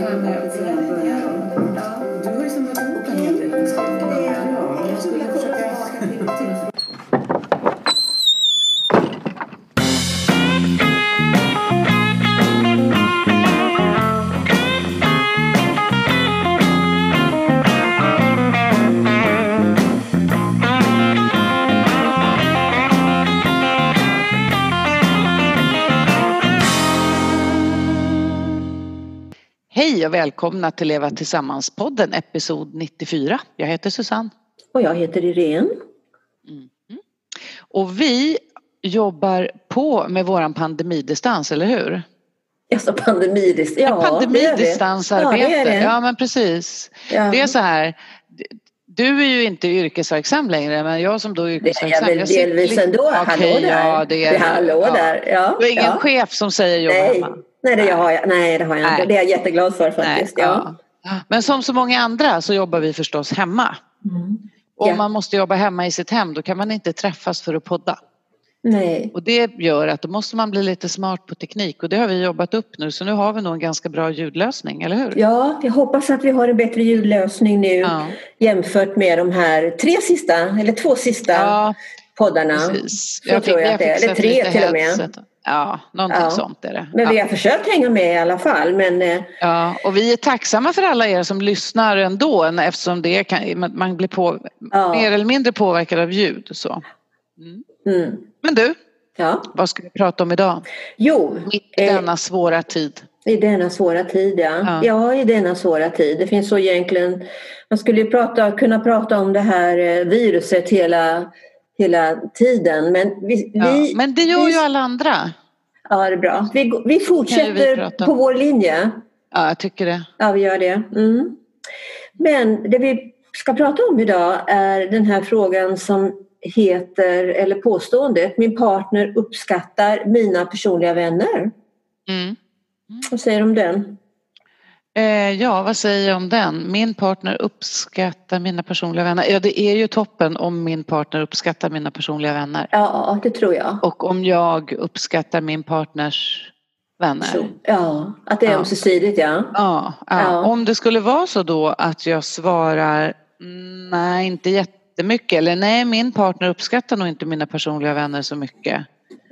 Du har ju samlat ihop en hel del kunskaper. Jag skulle försöka... välkomna till Leva Tillsammans-podden episod 94. Jag heter Susanne. Och jag heter Irene. Och vi jobbar på med våran pandemidistans, eller hur? Alltså pandemidistans, ja Ja, pandemidistansarbete. Ja. Ja, men precis. Ja. Det är så här. Du är ju inte yrkesverksam längre men jag som då är Det är yrkesverksam. jag väl jag sitter delvis lite- ändå. Hallå Okej, där. Ja, det är hallå ja. där. Ja, Du har ingen ja. chef som säger jobba Nej. hemma? Nej, det har jag, nej, det har jag inte. Nej. Det är jag jätteglad för faktiskt. Nej, ja. Men som så många andra så jobbar vi förstås hemma. Mm. Om man måste jobba hemma i sitt hem då kan man inte träffas för att podda. Nej. Och det gör att då måste man bli lite smart på teknik och det har vi jobbat upp nu så nu har vi nog en ganska bra ljudlösning, eller hur? Ja, jag hoppas att vi har en bättre ljudlösning nu Ja, jämfört med de här tre sista, eller två sista ja poddarna. precis. Så tror jag att det är. Eller tre till och med. Ja, någonting Ja. sånt är det. Men vi har försökt hänga med i alla fall. Men eh, ja, och vi är tacksamma för alla er som lyssnar ändå eftersom det kan, man blir på, mer eller mindre påverkad av ljud. Så. Mm. Mm. Men du, ja. vad ska vi prata om idag? Jo, Mitt i Eh, denna svåra tid. I denna svåra tid, ja. Ja. ja. i denna svåra tid. Det finns så egentligen... Man skulle ju prata, kunna prata om det här eh, viruset hela, hela tiden. Men vi... Ja. vi Men det gör vi, ju alla andra. Ja, det är bra. Vi, vi vi fortsätter om. på vår linje. Ja, jag tycker det. Ja, vi gör det. Mm. Men det vi ska prata om idag är den här frågan som heter, eller påståendet, min partner uppskattar mina personliga vänner. Mm. Vad säger du om den? Eh, ja, vad säger jag om den? Min partner uppskattar mina personliga vänner. Ja, det är ju toppen om min partner uppskattar mina personliga vänner. Ja, det tror jag. Och om jag uppskattar min partners vänner. Så, ja, att det är Ja. ömsesidigt ja. Ja, ja. Ja. Om det skulle vara så då att jag svarar "Mm, nej, inte jättemycket eller nej, min partner uppskattar nog inte mina personliga vänner så mycket.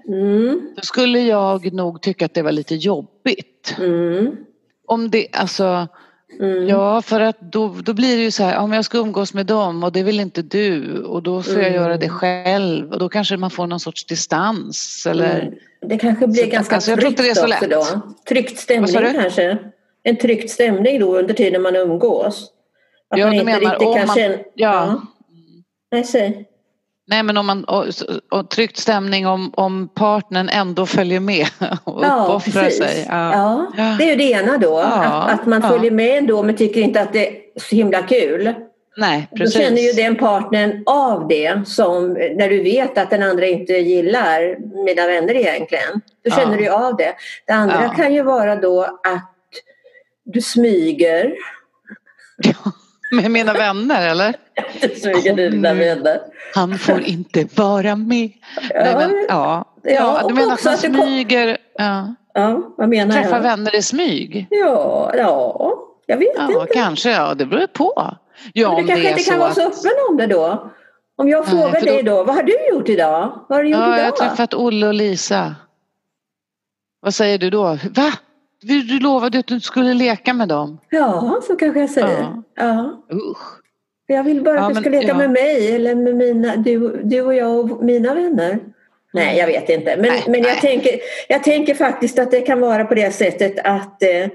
Mm, Då skulle jag nog tycka att det var lite jobbigt. mm, Om det, alltså, mm. ja för att då, då blir det ju så här, om jag ska umgås med dem och det vill inte du och då får jag Mm. göra det själv och då kanske man får någon sorts distans eller Mm. Det kanske blir Så- ganska alltså, jag det är så också lätt. då. Tryckt stämning kanske. En tryckt stämning då under tiden man umgås. Att Ja, man inte menar riktigt kan man- känna... ja. Nej, säg. Nej men om man, och, och tryckt stämning om, om partnern ändå följer med och Ja, uppoffrar precis. sig. Ja. det är ju det ena då. Ja, Att, att man ja. följer med ändå men tycker inte att det är så himla kul. Nej Då precis. känner ju den partnern av det som när du vet att den andra inte gillar mina vänner egentligen. Då Ja. känner du ju av det. Det andra Ja. kan ju vara då att du smyger. Med mina vänner eller? Smyger dina vänner. Han får inte vara med. Nej, men, ja. Ja, ja, du menar att också man smyger, ja. Ja, vad menar träffa jag? vänner i smyg? Ja, ja, jag vet Ja, inte. kanske. Ja, det beror på. Ja, Men du kanske inte kan vara så öppen om det då. Om jag Nej, frågar för då- dig då, vad har du gjort idag? Vad har du gjort Ja, jag har idag? träffat Olle och Lisa. Vad säger du då? Va? Du, du lovade att du inte skulle leka med dem. Ja, så kanske jag säger. Ja. Ja. Usch. Jag vill bara Ja, att du men- ska leka ja. med mig eller med mina, du, du och jag och mina vänner. Nej, jag vet inte. Men, Nej, men jag, nej. tänker, jag tänker faktiskt att det kan vara på det sättet att eh,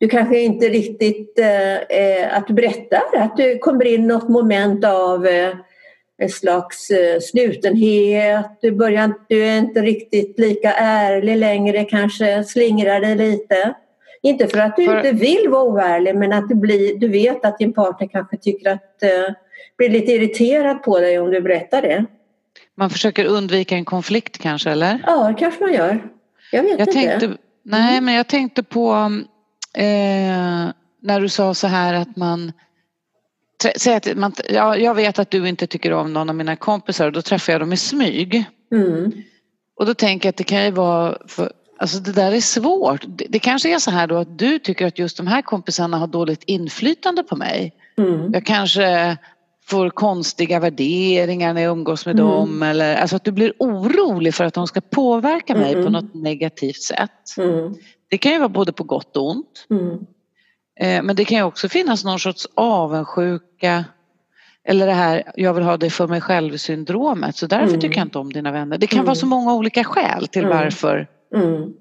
du kanske inte riktigt eh, eh, att du berättar att du kommer in något moment av eh, en slags eh, slutenhet. Du, börjar, du är inte riktigt lika ärlig längre, kanske slingrar dig lite. Inte för att du För- inte vill vara oärlig men att du, blir, du vet att din partner kanske tycker att eh, blir lite irriterad på dig om du berättar det. Man försöker undvika en konflikt kanske, eller? Ja, det kanske man gör. Jag vet Jag inte. tänkte, nej, men jag tänkte på eh, när du sa så här att man Säg att man, ja, jag vet att du inte tycker om någon av mina kompisar och då träffar jag dem i smyg. Mm. Och då tänker jag att det kan ju vara för, Alltså det där är svårt. Det, det kanske är så här då att du tycker att just de här kompisarna har dåligt inflytande på mig. Mm. Jag kanske får konstiga värderingar när jag umgås med Mm. dem eller alltså att du blir orolig för att de ska påverka mig Mm. på något negativt sätt. Mm. Det kan ju vara både på gott och ont. Mm. Eh, Men det kan ju också finnas någon sorts avundsjuka eller det här jag vill ha det för mig själv syndromet så därför Mm. tycker jag inte om dina vänner. Det kan Mm. vara så många olika skäl till Mm. varför. Mm.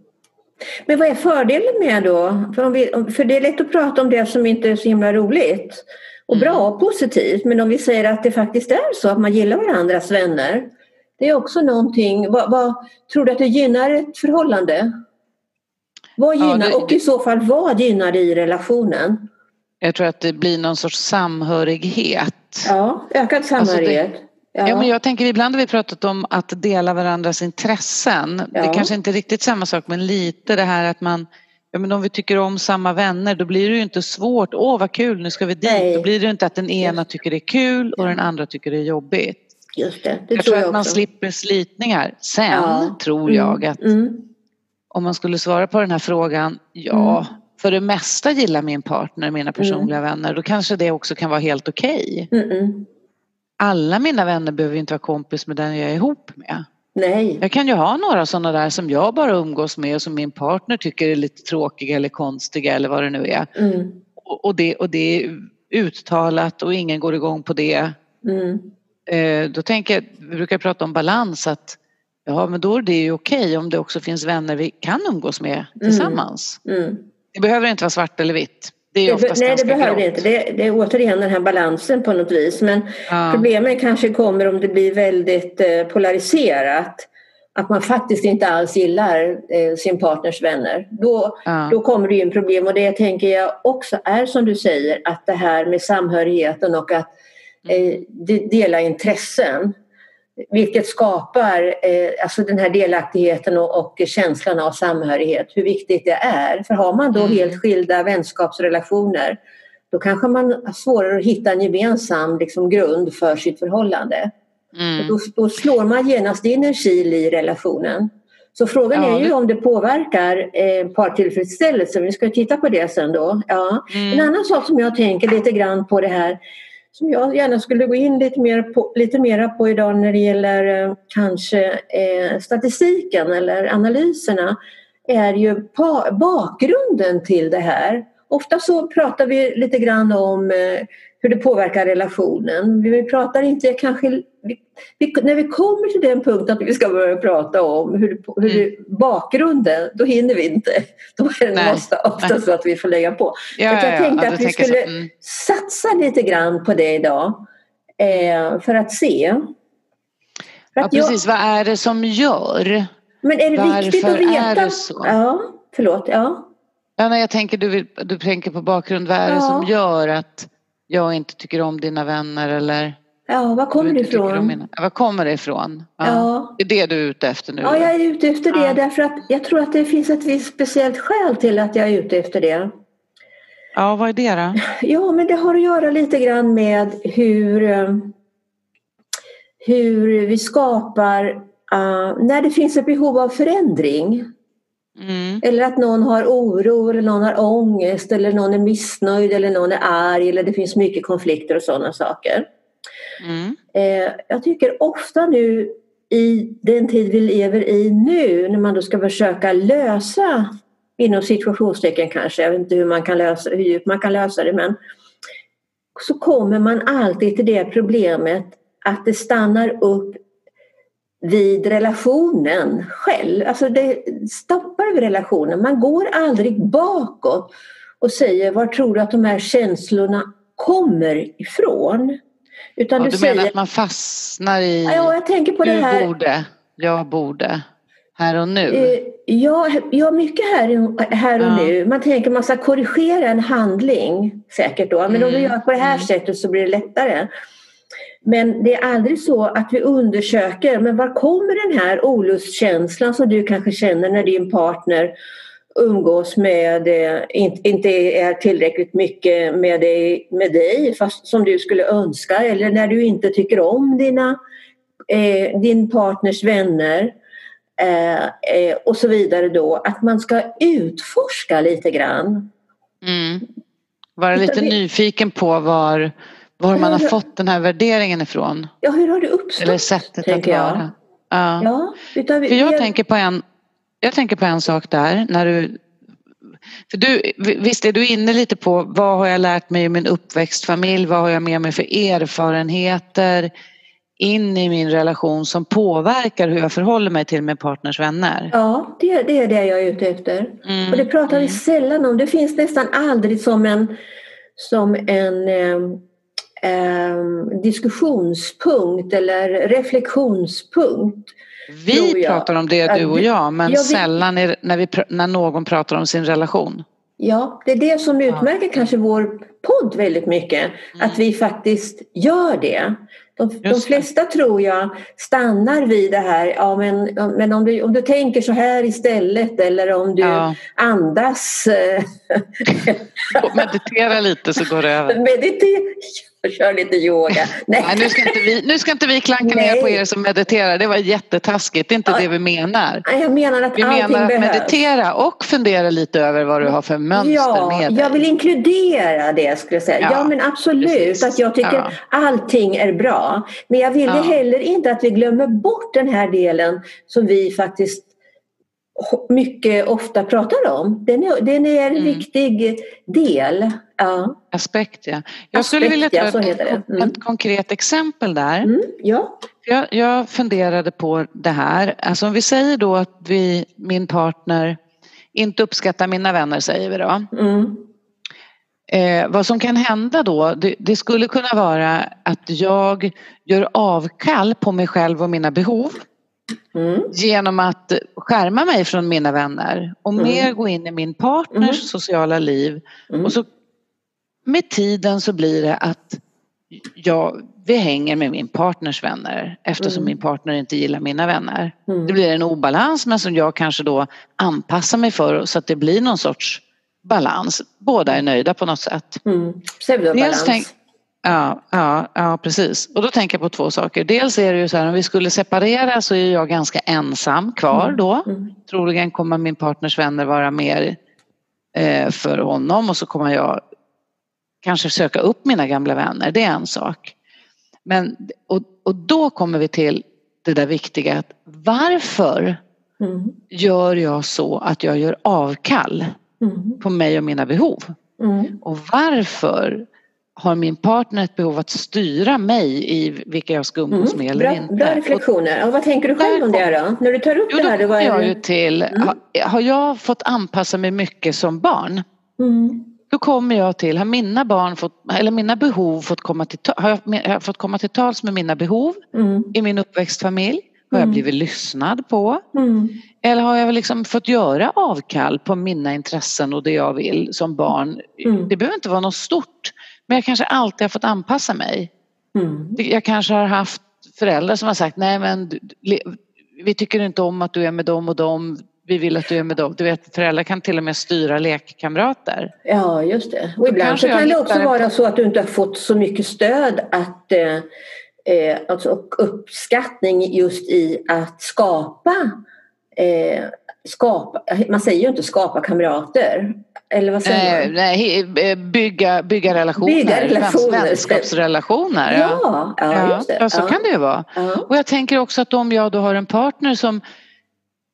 Men vad är fördelen med då? För, om vi, för det är lätt att prata om det som inte är så himla roligt och Mm. bra och positivt. Men om vi säger att det faktiskt är så att man gillar varandras vänner. Det är också någonting. Vad, vad tror du att det gynnar ett förhållande? Vad Ja, gynnar, det- och i så fall vad gynnar det i relationen? Jag tror att det blir någon sorts samhörighet. Ja, ökad samhörighet. Ja. men jag tänker ibland har vi pratat om att dela varandras intressen. Det Ja. kanske inte är riktigt samma sak men lite det här att man Ja men om vi tycker om samma vänner då blir det ju inte svårt. Åh vad kul nu ska vi dit. Nej. Då blir det inte att den ena tycker det är kul och den andra tycker det är jobbigt. Just det, det jag tror tror jag att man också. slipper slitningar. Sen Ja. tror jag att Mm. Om man skulle svara på den här frågan, ja Mm. för det mesta gillar min partner mina personliga vänner, då kanske det också kan vara helt okej. Mm. Mm. Alla mina vänner behöver inte vara kompis med den jag är ihop med. Nej. Jag kan ju ha några sådana där som jag bara umgås med och som min partner tycker är lite tråkiga eller konstiga eller vad det nu är. Mm. Och och det, och det är uttalat och ingen går igång på det. Mm. Eh, Då tänker jag, vi brukar prata om balans att ja men då är det ju okej om det också finns vänner vi kan umgås med tillsammans. Mm. Det behöver inte vara svart eller vitt. Det är Det, nej, det behöver det inte. Det, det är återigen den här balansen på något vis. Men Ja. problemet kanske kommer om det blir väldigt eh, polariserat. Att man faktiskt inte alls gillar eh, sin partners vänner. Då, Ja. då kommer det ju en problem och det tänker jag också är som du säger att det här med samhörigheten och att Mm. eh, de- dela intressen. Vilket skapar eh, alltså den här delaktigheten och, och känslan av samhörighet. Hur viktigt det är. För har man då Mm. helt skilda vänskapsrelationer då kanske man har svårare att hitta en gemensam liksom, grund för sitt förhållande. Mm. Då, då slår man genast in en kil i relationen. Så frågan Ja, är ju det- om det påverkar eh, partillfredsställelse. Vi ska titta på det sen då. Ja. En Mm. annan sak som jag tänker lite grann på det här som jag gärna skulle gå in lite mer på, lite mera på idag när det gäller eh, kanske eh, statistiken eller analyserna är ju pa- bakgrunden till det här. Ofta så pratar vi lite grann om eh, hur det påverkar relationen. Vi pratar inte kanske... Vi, vi, när vi kommer till den punkten att vi ska börja prata om hur, hur det, bakgrunden, då hinner vi inte. Då är det Nej. ofta, ofta så att vi får lägga på. Ja, jag ja, ja. tänkte Ja, att vi skulle Mm. satsa lite grann på det idag. Eh, för att se. För Ja, att jag- precis. Vad är det som gör? men är det Varför viktigt att veta? är det så? Ja, förlåt. Ja. Ja, nej, jag tänker du, vill, du tänker på bakgrund. Vad är det Ja. som gör att jag inte tycker om dina vänner eller ja, var kommer du ifrån? Var kommer det ifrån? Ja. Ja. Det är det du är ute efter nu? ja, jag är ute efter det Ja. därför att jag tror att det finns ett visst speciellt skäl till att jag är ute efter det. ja, vad är det då? Ja, men det har att göra lite grann med hur, eh, hur vi skapar eh, när det finns ett behov av förändring. Mm. Eller att någon har oro eller någon har ångest eller någon är missnöjd eller någon är arg eller det finns mycket konflikter och sådana saker. Mm. Eh, jag tycker ofta nu i den tid vi lever i nu när man då ska försöka lösa inom situationstecken kanske, jag vet inte hur, man kan lösa, hur djupt man kan lösa det men så kommer man alltid till det problemet att det stannar upp vid relationen själv. Alltså det stoppar vid relationen. Man går aldrig bakåt och säger var tror du att de här känslorna kommer ifrån? Utan Ja, du, du säger menar att man fastnar i Ja, jag tänker på det du här. borde, jag borde, här och nu? Eh, Ja, ja mycket här, här och Ja. nu. Man tänker man ska korrigera en handling säkert då. Men om vi Mm, gör på det här mm. sättet så blir det lättare. Men det är aldrig så att vi undersöker, men var kommer den här olustkänslan som du kanske känner när din partner umgås med, eh, inte, inte är tillräckligt mycket med dig, med dig fast som du skulle önska eller när du inte tycker om dina, eh, din partners vänner. eh, eh, och så vidare då, att man ska utforska lite grann. Mm. Vara lite vi... nyfiken på var, var man har fått den här värderingen ifrån. Ja, hur har det uppstått? Eller sättet att vara. Ja. ja utan vi, För jag, vi... tänker på en, jag tänker på en sak där när du för du, visst är du inne lite på vad har jag lärt mig i min uppväxtfamilj, vad har jag med mig för erfarenheter in i min relation som påverkar hur jag förhåller mig till min partners vänner? Ja, det, det är det jag är ute efter. Mm. Och det pratar vi mm. sällan om. Det finns nästan aldrig som en, som en eh, eh, diskussionspunkt eller reflektionspunkt. Vi pratar om det du och jag men jag sällan när, vi, när någon pratar om sin relation. Ja, det är det som utmärker ja. kanske vår podd väldigt mycket. Mm. Att vi faktiskt gör det. De, de flesta tror jag stannar vid det här, ja men, men om, du, om du tänker så här istället eller om du ja. andas. Meditera lite så går det över. Meditera, och kör lite yoga. Nej. Nej, nu, ska inte vi, nu ska inte vi klanka Nej. ner på er som mediterar, det var jättetaskigt, det är inte ja. det vi menar. Jag menar att vi menar att behövs. meditera och fundera lite över vad du har för mönster ja, med dig. Jag vill inkludera det skulle jag säga. Ja, ja men absolut precis. att jag tycker ja. allting är bra. Men jag vill ja. heller inte att vi glömmer bort den här delen som vi faktiskt mycket ofta pratar om. Den är, den är en mm. viktig del. Ja. Aspekt, ja. Jag skulle vilja ta ja, ett, mm. ett, konkret exempel där. Mm, ja. Jag, jag funderade på det här. Alltså om vi säger då att vi, min partner inte uppskattar mina vänner, säger vi då. Mm. Eh, vad som kan hända då, det, det, skulle kunna vara att jag gör avkall på mig själv och mina behov. Mm. Genom att skärma mig från mina vänner och mm. mer gå in i min partners mm. sociala liv. Mm. Och så med tiden så blir det att jag, vi hänger med min partners vänner eftersom min partner inte gillar mina vänner. Det blir en obalans men som jag kanske då anpassar mig för så att det blir någon sorts balans. Båda är nöjda på något sätt. Mm. Pseudobalans. Ja, ja, ja, precis. Och då tänker jag på två saker. Dels är det ju så här om vi skulle separera så är jag ganska ensam kvar mm. då. Mm. Troligen kommer min partners vänner vara mer eh, för honom och så kommer jag kanske söka upp mina gamla vänner. Det är en sak. Men, och, och då kommer vi till det där viktiga att varför mm. gör jag så att jag gör avkall mm. på mig och mina behov? Mm. Och varför har min partner ett behov att styra mig i vilka jag ska umgås mm. med eller bra, inte. Bra reflektioner. Och vad tänker du själv om det då? När du tar upp jo, det här? Då kommer jag ju till, mm. har, jag fått anpassa mig mycket som barn? Mm. Då kommer jag till, har mina barn fått, eller mina behov fått komma till, har jag, har jag fått komma till tals med mina behov mm. i min uppväxtfamilj? Har jag Mm. blivit lyssnad på? Mm. Eller har jag liksom fått göra avkall på mina intressen och det jag vill som barn? Mm. Det behöver inte vara något stort. Men jag kanske alltid har fått anpassa mig. Mm. Jag kanske har haft föräldrar som har sagt nej men vi tycker inte om att du är med dem och dem. Vi vill att du är med dem. Du vet föräldrar kan till och med styra lekkamrater. Ja just det. Och ibland så kan det också vara så att du inte har fått så mycket stöd att eh, eh, alltså, och uppskattning just i att skapa eh, skapa, man säger ju inte skapa kamrater. Eller vad säger man? Nej, bygga, bygga relationer. Bygga relationer. Vänskapsrelationer. Ja, ja, ja, ja så kan det ju vara. Och jag tänker också att om jag då har en partner som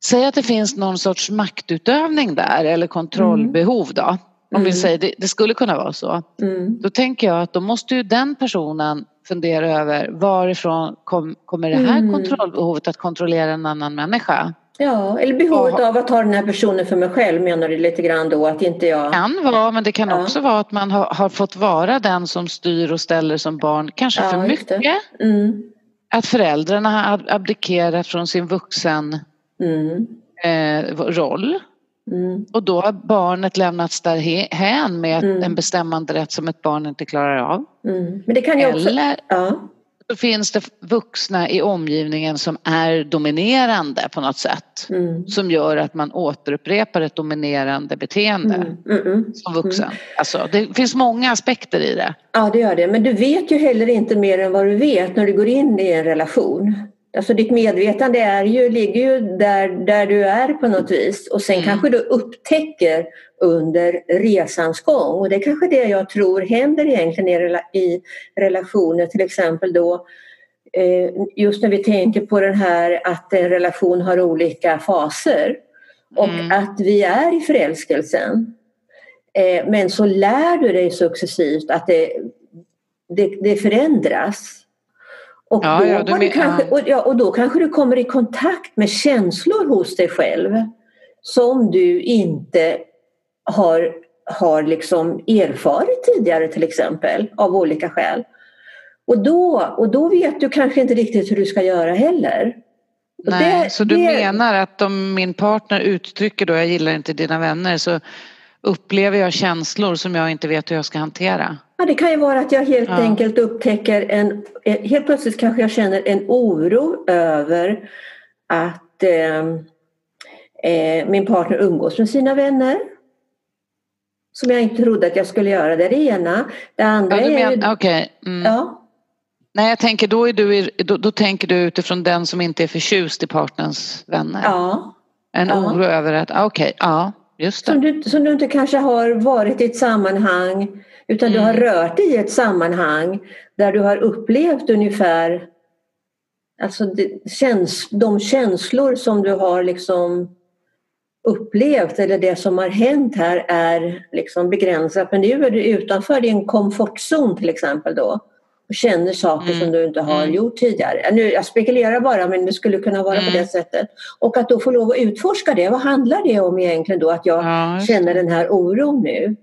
säger att det finns någon sorts maktutövning där eller kontrollbehov då. Om Mm. vi säger det, det skulle kunna vara så. Mm. Då tänker jag att då måste ju den personen fundera över varifrån kom, kommer det här Mm. kontrollbehovet att kontrollera en annan människa? Ja, eller behovet av att ha den här personen för mig själv menar du lite grann då att inte jag... kan vara men det kan Ja. också vara att man har, har fått vara den som styr och ställer som barn, kanske Ja, för mycket. Mm. Att föräldrarna har ab- abdikerat från sin vuxen Mm. eh, roll Mm. och då har barnet lämnats därhän med Mm. en bestämmande rätt som ett barn inte klarar av. Mm. Men det kan ju också... Eller Ja. Så finns det vuxna i omgivningen som är dominerande på något sätt. Mm. Som gör att man återupprepar ett dominerande beteende Mm. Mm. Mm. som vuxen. Alltså, det finns många aspekter i det. Ja, det gör det. Men du vet ju heller inte mer än vad du vet när du går in i en relation. Alltså ditt medvetande är ju, ligger ju där, där du är på något vis och sen Mm. kanske du upptäcker under resans gång och det är kanske det jag tror händer egentligen i, rela- i relationer till exempel då eh, just när vi tänker på den här att en relation har olika faser och Mm. att vi är i förälskelsen eh, men så lär du dig successivt att det, det, det förändras. Och, Ja, då ja, men- kanske, och, ja, och då kanske du kommer i kontakt med känslor hos dig själv som du inte har, har liksom erfarit tidigare till exempel av olika skäl. Och då, och då vet du kanske inte riktigt hur du ska göra heller. Nej, det- så du det- menar att om min partner uttrycker då jag gillar inte dina vänner så upplever jag känslor som jag inte vet hur jag ska hantera? Ja, det kan ju vara att jag helt Ja. enkelt upptäcker en, eh, helt plötsligt kanske jag känner en oro över att eh, eh, min partner umgås med sina vänner. Som jag inte trodde att jag skulle göra. Det är det ena. Det andra Ja, du är ju... men, okej. Mm. Ja, Nej, jag tänker då, är du, då, då tänker du utifrån den som inte är förtjust i partnerns vänner? ja. En Ja. oro över att, okej, ja, just Som, det. du, som du inte kanske har varit i ett sammanhang utan du Mm. har rört dig i ett sammanhang där du har upplevt ungefär alltså det, käns, de känslor som du har liksom upplevt eller det som har hänt här är liksom begränsat men nu är du utanför din komfortzon till exempel då och känner saker Mm. som du inte har Mm. gjort tidigare. Nu, jag spekulerar bara men det skulle kunna vara på Mm. det sättet. Och att då få lov att utforska det, vad handlar det om egentligen då att jag Ja, känner den här oron nu?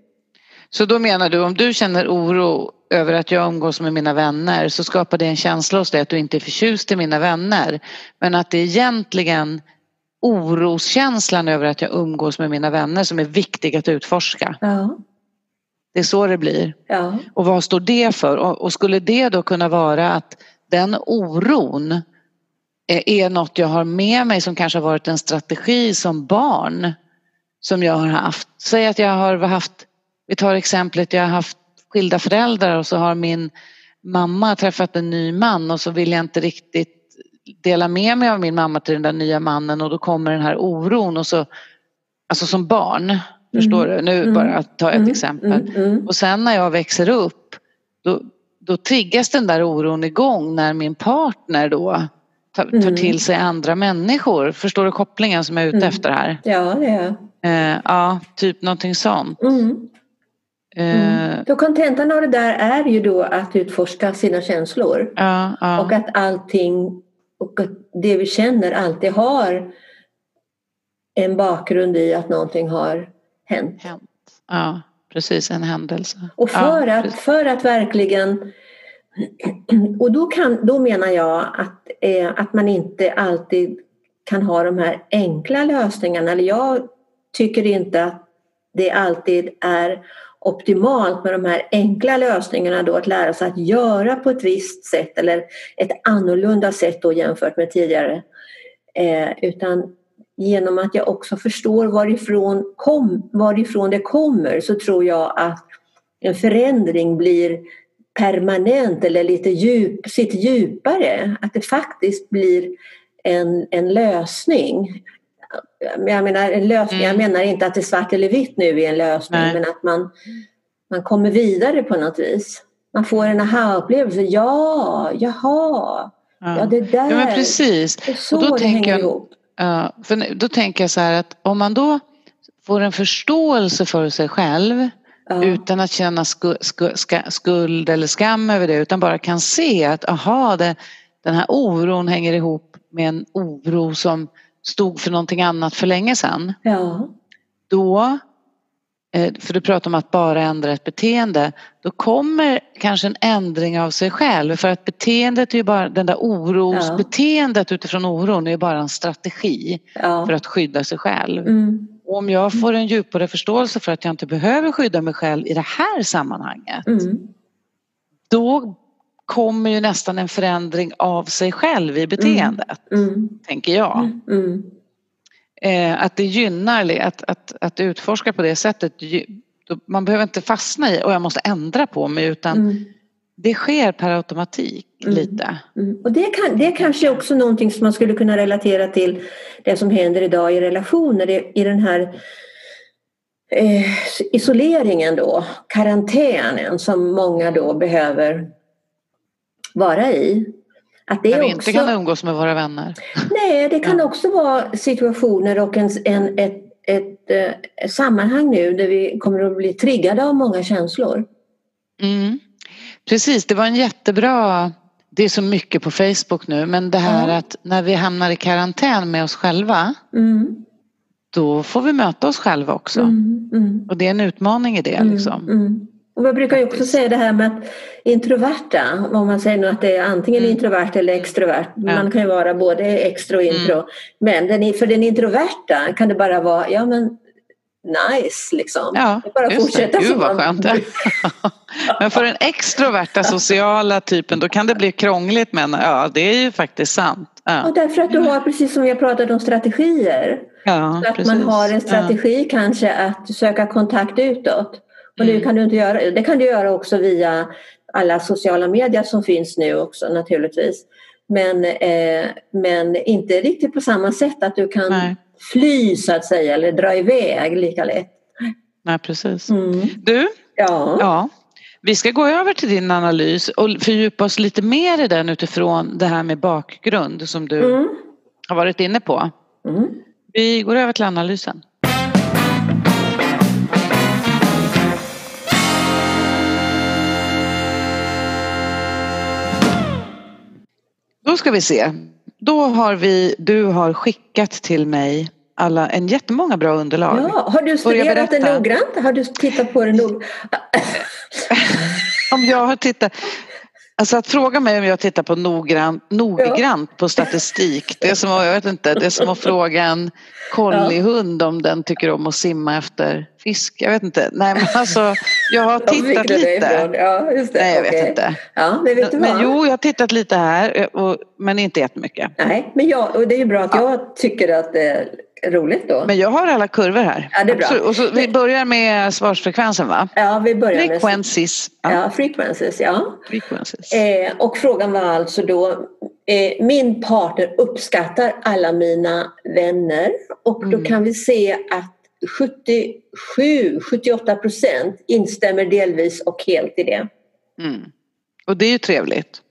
Så då menar du, om du känner oro över att jag umgås med mina vänner så skapar det en känsla hos dig att du inte är förtjust i mina vänner. Men att det är egentligen oroskänslan över att jag umgås med mina vänner som är viktig att utforska. Ja, Det är så det blir. ja, Och vad står det för? Och skulle det då kunna vara att den oron är- är något jag har med mig som kanske har varit en strategi som barn som jag har haft. Säg att jag har haft, vi tar exemplet, jag har haft skilda föräldrar och så har min mamma träffat en ny man och så vill jag inte riktigt dela med mig av min mamma till den där nya mannen och då kommer den här oron och så, alltså som barn, förstår du? Nu Mm. bara att ta ett Mm. exempel. mm, mm. Och sen när jag växer upp då, då triggas den där oron igång när min partner då tar, Mm. till sig andra människor. Förstår du kopplingen som jag är ute Mm. efter här? Ja, det är Eh, ja, typ någonting sånt. Mm. Eh. Så kontentan av det där är ju då att utforska sina känslor ja, ja. och att allting och att det vi känner alltid har en bakgrund i att någonting har hänt. Hänt. Ja, precis, en händelse. Och för, ja, att, precis. för att verkligen... Och då, kan, då menar jag att, eh, att man inte alltid kan ha de här enkla lösningarna. Eller jag tycker inte att det alltid är optimalt med de här enkla lösningarna då att lära sig att göra på ett visst sätt eller ett annorlunda sätt då jämfört med tidigare. Eh, utan genom att jag också förstår varifrån, kom, varifrån det kommer så tror jag att en förändring blir permanent eller lite djup, sitt djupare. Att det faktiskt blir en, en lösning. Jag menar, en lösning, jag Mm. menar inte att det är svart eller vitt nu är en lösning Nej. men att man, man kommer vidare på något vis. Man får en aha-upplevelse. Ja, jaha, ja det där. ja, men precis. Det är så Och då det tänker hänger jag- ihop. Ja, för då tänker jag så här att om man då får en förståelse för sig själv Ja. utan att känna sku, sku, ska, skuld eller skam över det utan bara kan se att aha, det, den här oron hänger ihop med en oro som stod för någonting annat för länge sedan. ja. Då, eh, för du pratar om att bara ändra ett beteende, då kommer kanske en ändring av sig själv för att beteendet är ju bara, den där orosbeteendet utifrån oron är ju bara en strategi ja. för att skydda sig själv. Mm. Och om jag får en djupare förståelse för att jag inte behöver skydda mig själv i det här sammanhanget Mm. då kommer ju nästan en förändring av sig själv i beteendet, Mm. tänker jag. Mm. Eh, att det gynnar att, att, att utforska på det sättet. Man behöver inte fastna i och jag måste ändra på mig utan Mm. det sker per automatik Mm. lite. Mm. Och det, kan, det är kanske också någonting som man skulle kunna relatera till det som händer idag i relationer, i, i den här eh, isoleringen då, karantänen som många då behöver vara i. Att det När är vi också, inte kan umgås med våra vänner. nej, det kan Ja. också vara situationer och en, en, ett, ett, eh, sammanhang nu där vi kommer att bli triggade av många känslor. Mm. Precis, det var en jättebra... Det är så mycket på Facebook nu men det här Ja. att när vi hamnar i karantän med oss själva Mm. då får vi möta oss själva också. Mm. Mm. Och det är en utmaning i det. Mm, Liksom. Jag brukar ju också säga det här med att introverta, om man säger nu att det är antingen Mm. introvert eller extrovert. Ja. Man kan ju vara både extro och intro. Mm. Men den, för den introverta kan det bara vara, ja men nice liksom. Ja, Det bara just fortsätta det. Gud vad man- skönt. Men för den extroverta sociala typen då kan det bli krångligt men ja det är ju faktiskt sant. Ja, Och därför att du har, precis som vi har pratat om, strategier. ja Så att precis. man har en strategi kanske att söka kontakt utåt. Och nu Mm. kan du inte göra, det kan du göra också via alla sociala medier som finns nu också naturligtvis. Men, eh, men inte riktigt på samma sätt att du kan Nej. fly så att säga eller dra iväg lika lätt. Nej, precis. Mm. Du, Ja. ja. Vi ska gå över till din analys och fördjupa oss lite mer i den utifrån det här med bakgrund som du Mm. har varit inne på. Mm. Vi går över till analysen. Då ska vi se. Då har vi, du har skickat till mig alla, en jättemånga bra underlag. Ja, har du studerat det noggrant? Har du tittat på det noggrant? Om jag har tittat, alltså att fråga mig om jag tittar på noggrant, noggrant på statistik, det är som jag vet inte, det är som att fråga en kollihund om den tycker om att simma efter fisk. Jag vet inte, nej men alltså jag har tittat lite. Ja, just det. Nej jag Okej. vet inte. Ja, men vet Men jo, jag har tittat lite här, eh, och, men inte jättemycket. Nej, men jag, och det är ju bra att jag tycker att det är roligt då. Men jag har alla kurvor här. Ja, det är bra. Absolut. Och så, vi börjar med svarsfrekvensen va? Ja, vi börjar med Frequencies. Ja. ja, frequencies. Ja. Frequencies. Eh, och frågan var alltså då, eh, min partner uppskattar alla mina vänner och då Mm. kan vi se att 77-78 procent instämmer delvis och helt i det. Mm. Och det är ju trevligt.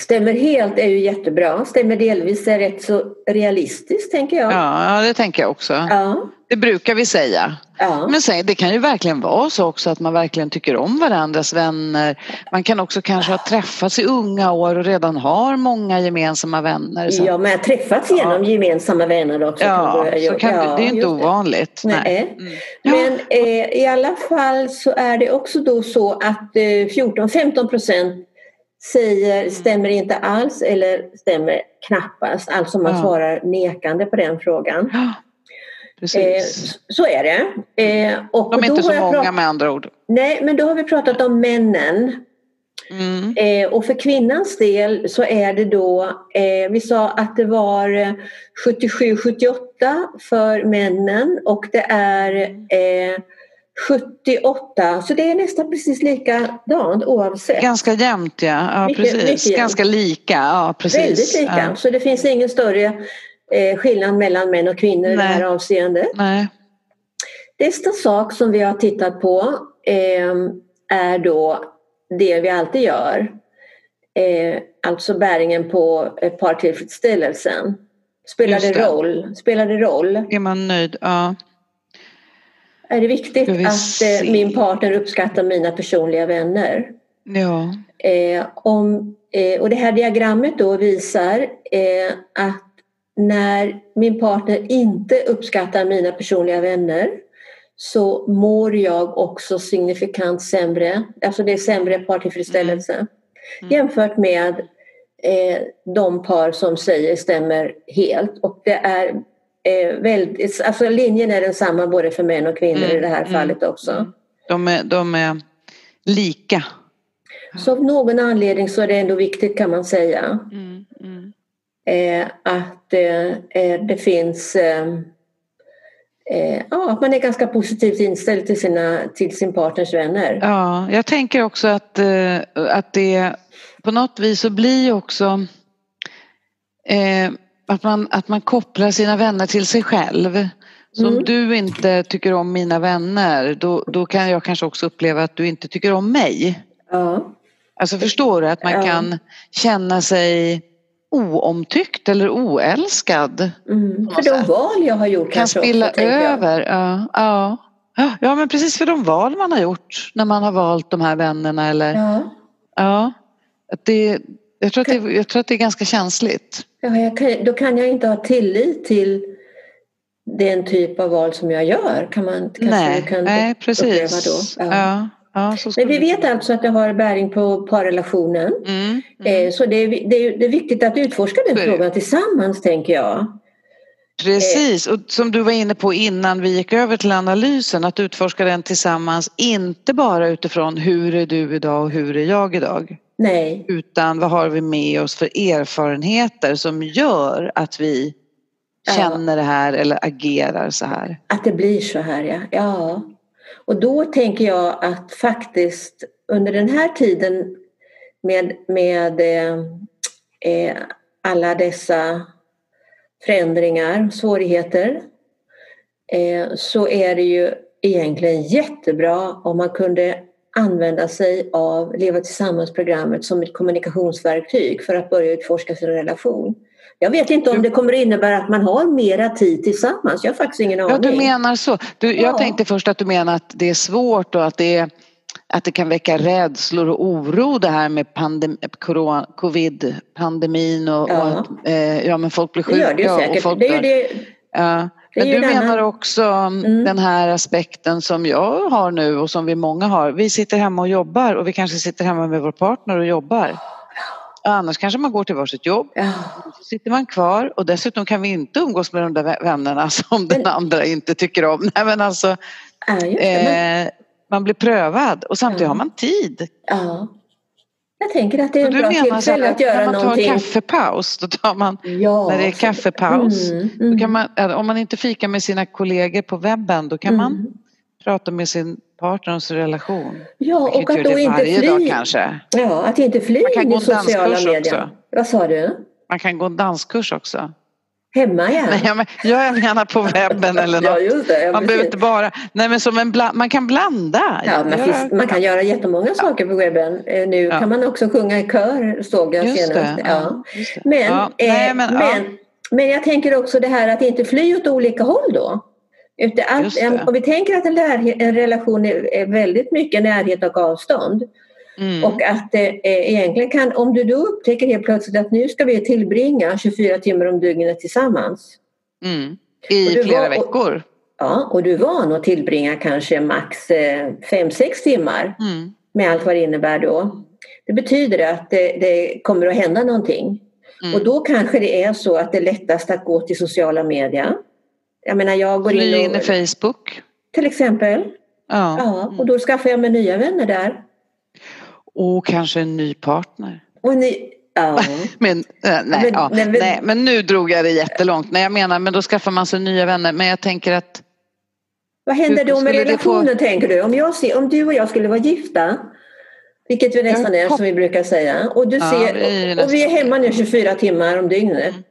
Stämmer helt är ju jättebra, stämmer delvis är rätt så realistiskt tänker jag. Ja, det tänker jag också. Ja, Det brukar vi säga. ja. Men sen, det kan ju verkligen vara så också att man verkligen tycker om varandras vänner. Man kan också kanske ha träffats i unga år och redan har många gemensamma vänner. Så. ja men träffats genom gemensamma vänner också. Ja, så kan, ja, det är inte ovanligt. Nej. Mm. Ja. Men eh, i alla fall så är det också då så att eh, 14-15 procent säger stämmer inte alls eller stämmer knappast. Alltså man Ja. svarar nekande på den frågan. Ja, Eh, så är det. Eh, och De är då inte så många med andra ord. Nej, men då har vi pratat om männen. Mm. Eh, och för kvinnans del så är det då, eh, vi sa att det var eh, 77-78 för männen och det är eh, 78, så det är nästan precis likadant oavsett. Ganska jämnt ja, ja Mycket- precis. mycket jämnt. Ganska lika. Ja, precis. Väldigt lika, Ja. så det finns ingen större eh, skillnad mellan män och kvinnor i det Nej. här avseendet. Nej. Nästa sak som vi har tittat på eh, är då det vi alltid gör. Eh, alltså bäringen på partillfredsställelsen. Spelar det det. roll? Spelar det roll? Är man nöjd? Ja. Är det viktigt vi att eh, min partner uppskattar mina personliga vänner? ja. Eh, om, eh, och det här diagrammet då visar eh, att när min partner inte uppskattar mina personliga vänner så mår jag också signifikant sämre. Alltså det är sämre partillfredsställelse Mm. jämfört med eh, de par som säger stämmer helt. Och det är eh, väldigt, alltså linjen är densamma både för män och kvinnor Mm, i det här mm, fallet också. mm. De, är, de är lika. Så av någon anledning så är det ändå viktigt kan man säga Mm, mm. eh, att eh, eh, det finns eh, eh, ja, att man är ganska positivt inställd till, sina, till sin partners vänner. Ja, jag tänker också att, att det på något vis så blir också eh, att, man, att man kopplar sina vänner till sig själv. Så om Mm. du inte tycker om mina vänner då, då kan jag kanske också uppleva att du inte tycker om mig. Ja, Alltså förstår du att man Ja. kan känna sig oomtyckt eller oälskad. mm. För de val jag har gjort Kan spilla också, över. Ja, ja. Ja, men precis för de val man har gjort när man har valt de här vännerna eller Ja. ja. Att det, jag, tror att det, jag tror att det är ganska känsligt. Ja, kan, då kan jag inte ha tillit till den typ av val som jag gör. Kan man nej, kan nej precis. Då. Ja. Ja. Ja, Men vi vet alltså att det har bäring på parrelationen. Mm, mm. Eh, Så det är, det, är, det är viktigt att utforska den frågan tillsammans tänker jag. Precis, och som du var inne på innan vi gick över till analysen, att utforska den tillsammans, inte bara utifrån hur är du idag och hur är jag idag, Nej, utan vad har vi med oss för erfarenheter som gör att vi Ja. känner det här eller agerar så här. att det blir så här ja. ja. Och då tänker jag att faktiskt under den här tiden med, med eh, eh, alla dessa förändringar, svårigheter eh, så är det ju egentligen jättebra om man kunde använda sig av Leva tillsammans-programmet som ett kommunikationsverktyg för att börja utforska sin relation. Jag vet inte om det kommer innebära att man har mera tid tillsammans. Jag har faktiskt ingen aning. Ja, du menar så. Du, Ja. Jag tänkte först att du menar att det är svårt och att det, är, att det kan väcka rädslor och oro det här med pandem, covid-pandemin och, Ja. och att eh, ja, men folk blir det gör det ju sjuka och säkert. folk Det är det, Ja. Men du en menar också mm. Mm. den här aspekten som jag har nu och som vi många har. Vi sitter hemma och jobbar och vi kanske sitter hemma med vår partner och jobbar. Annars kanske man går till varsitt jobb. ja. Så sitter man kvar och dessutom kan vi inte umgås med de där vä- vännerna som den andra inte tycker om. Nej, men alltså, Ja, eh, man blir prövad och samtidigt Ja. har man tid. ja. Jag tänker att det är en du bra tillfälle här, att göra när man tar en någonting. kaffepaus, då tar man, Ja, när det är kaffepaus, Mm, då mm, kan man, om man inte fikar med sina kollegor på webben, då kan man mm. prata med sin partner om sin relation. Ja, Man och att då inte varje dag fly. kanske. Ja, att inte fly Man kan in gå i sociala medier. också. Vad sa du? Man kan gå en danskurs också. Hemma ja. Nej, jag, men, jag menar på webben eller Ja, något. just det. Ja, Man behöver inte bara, nej men som en bla, man kan blanda. Ja, man, finns, man kan göra jättemånga saker på webben. Eh, Nu Ja. kan man också sjunga i kör såg jag Just senast. det. Ja. Ja, just det. Men, Ja, eh, nej, men, men, ja. men jag tänker också det här att inte fly åt olika håll då. Utan att, om vi tänker att en, en relation är, är väldigt mycket närhet och avstånd Mm. och att det eh, egentligen kan, om du då upptäcker helt plötsligt att nu ska vi tillbringa 24 timmar om dygnet tillsammans Mm. Och I flera var- veckor. ja, och du är van att tillbringa kanske max 5-6 timmar Mm. med allt vad det innebär då. Det betyder att det, det kommer att hända någonting. Mm. Och då kanske det är så att det är lättast att gå till sociala medier. Jag menar jag går in in i och, Facebook. till exempel. Ja. Ja, och då skaffar jag mig nya vänner där. Och kanske en ny partner. Och ni, ja. Men, äh, nej, Men- ja, nej, men- nej, men nu drog jag det jättelångt. Nej, jag menar, men då skaffar man sig nya vänner. Men jag tänker att Vad händer då med det få- relationen tänker du? Om, jag ser, om du och jag skulle vara gifta, vilket vi nästan är som vi brukar säga, och, du Ja, ser, och, och vi är hemma nu 24 timmar om dygnet. Mm.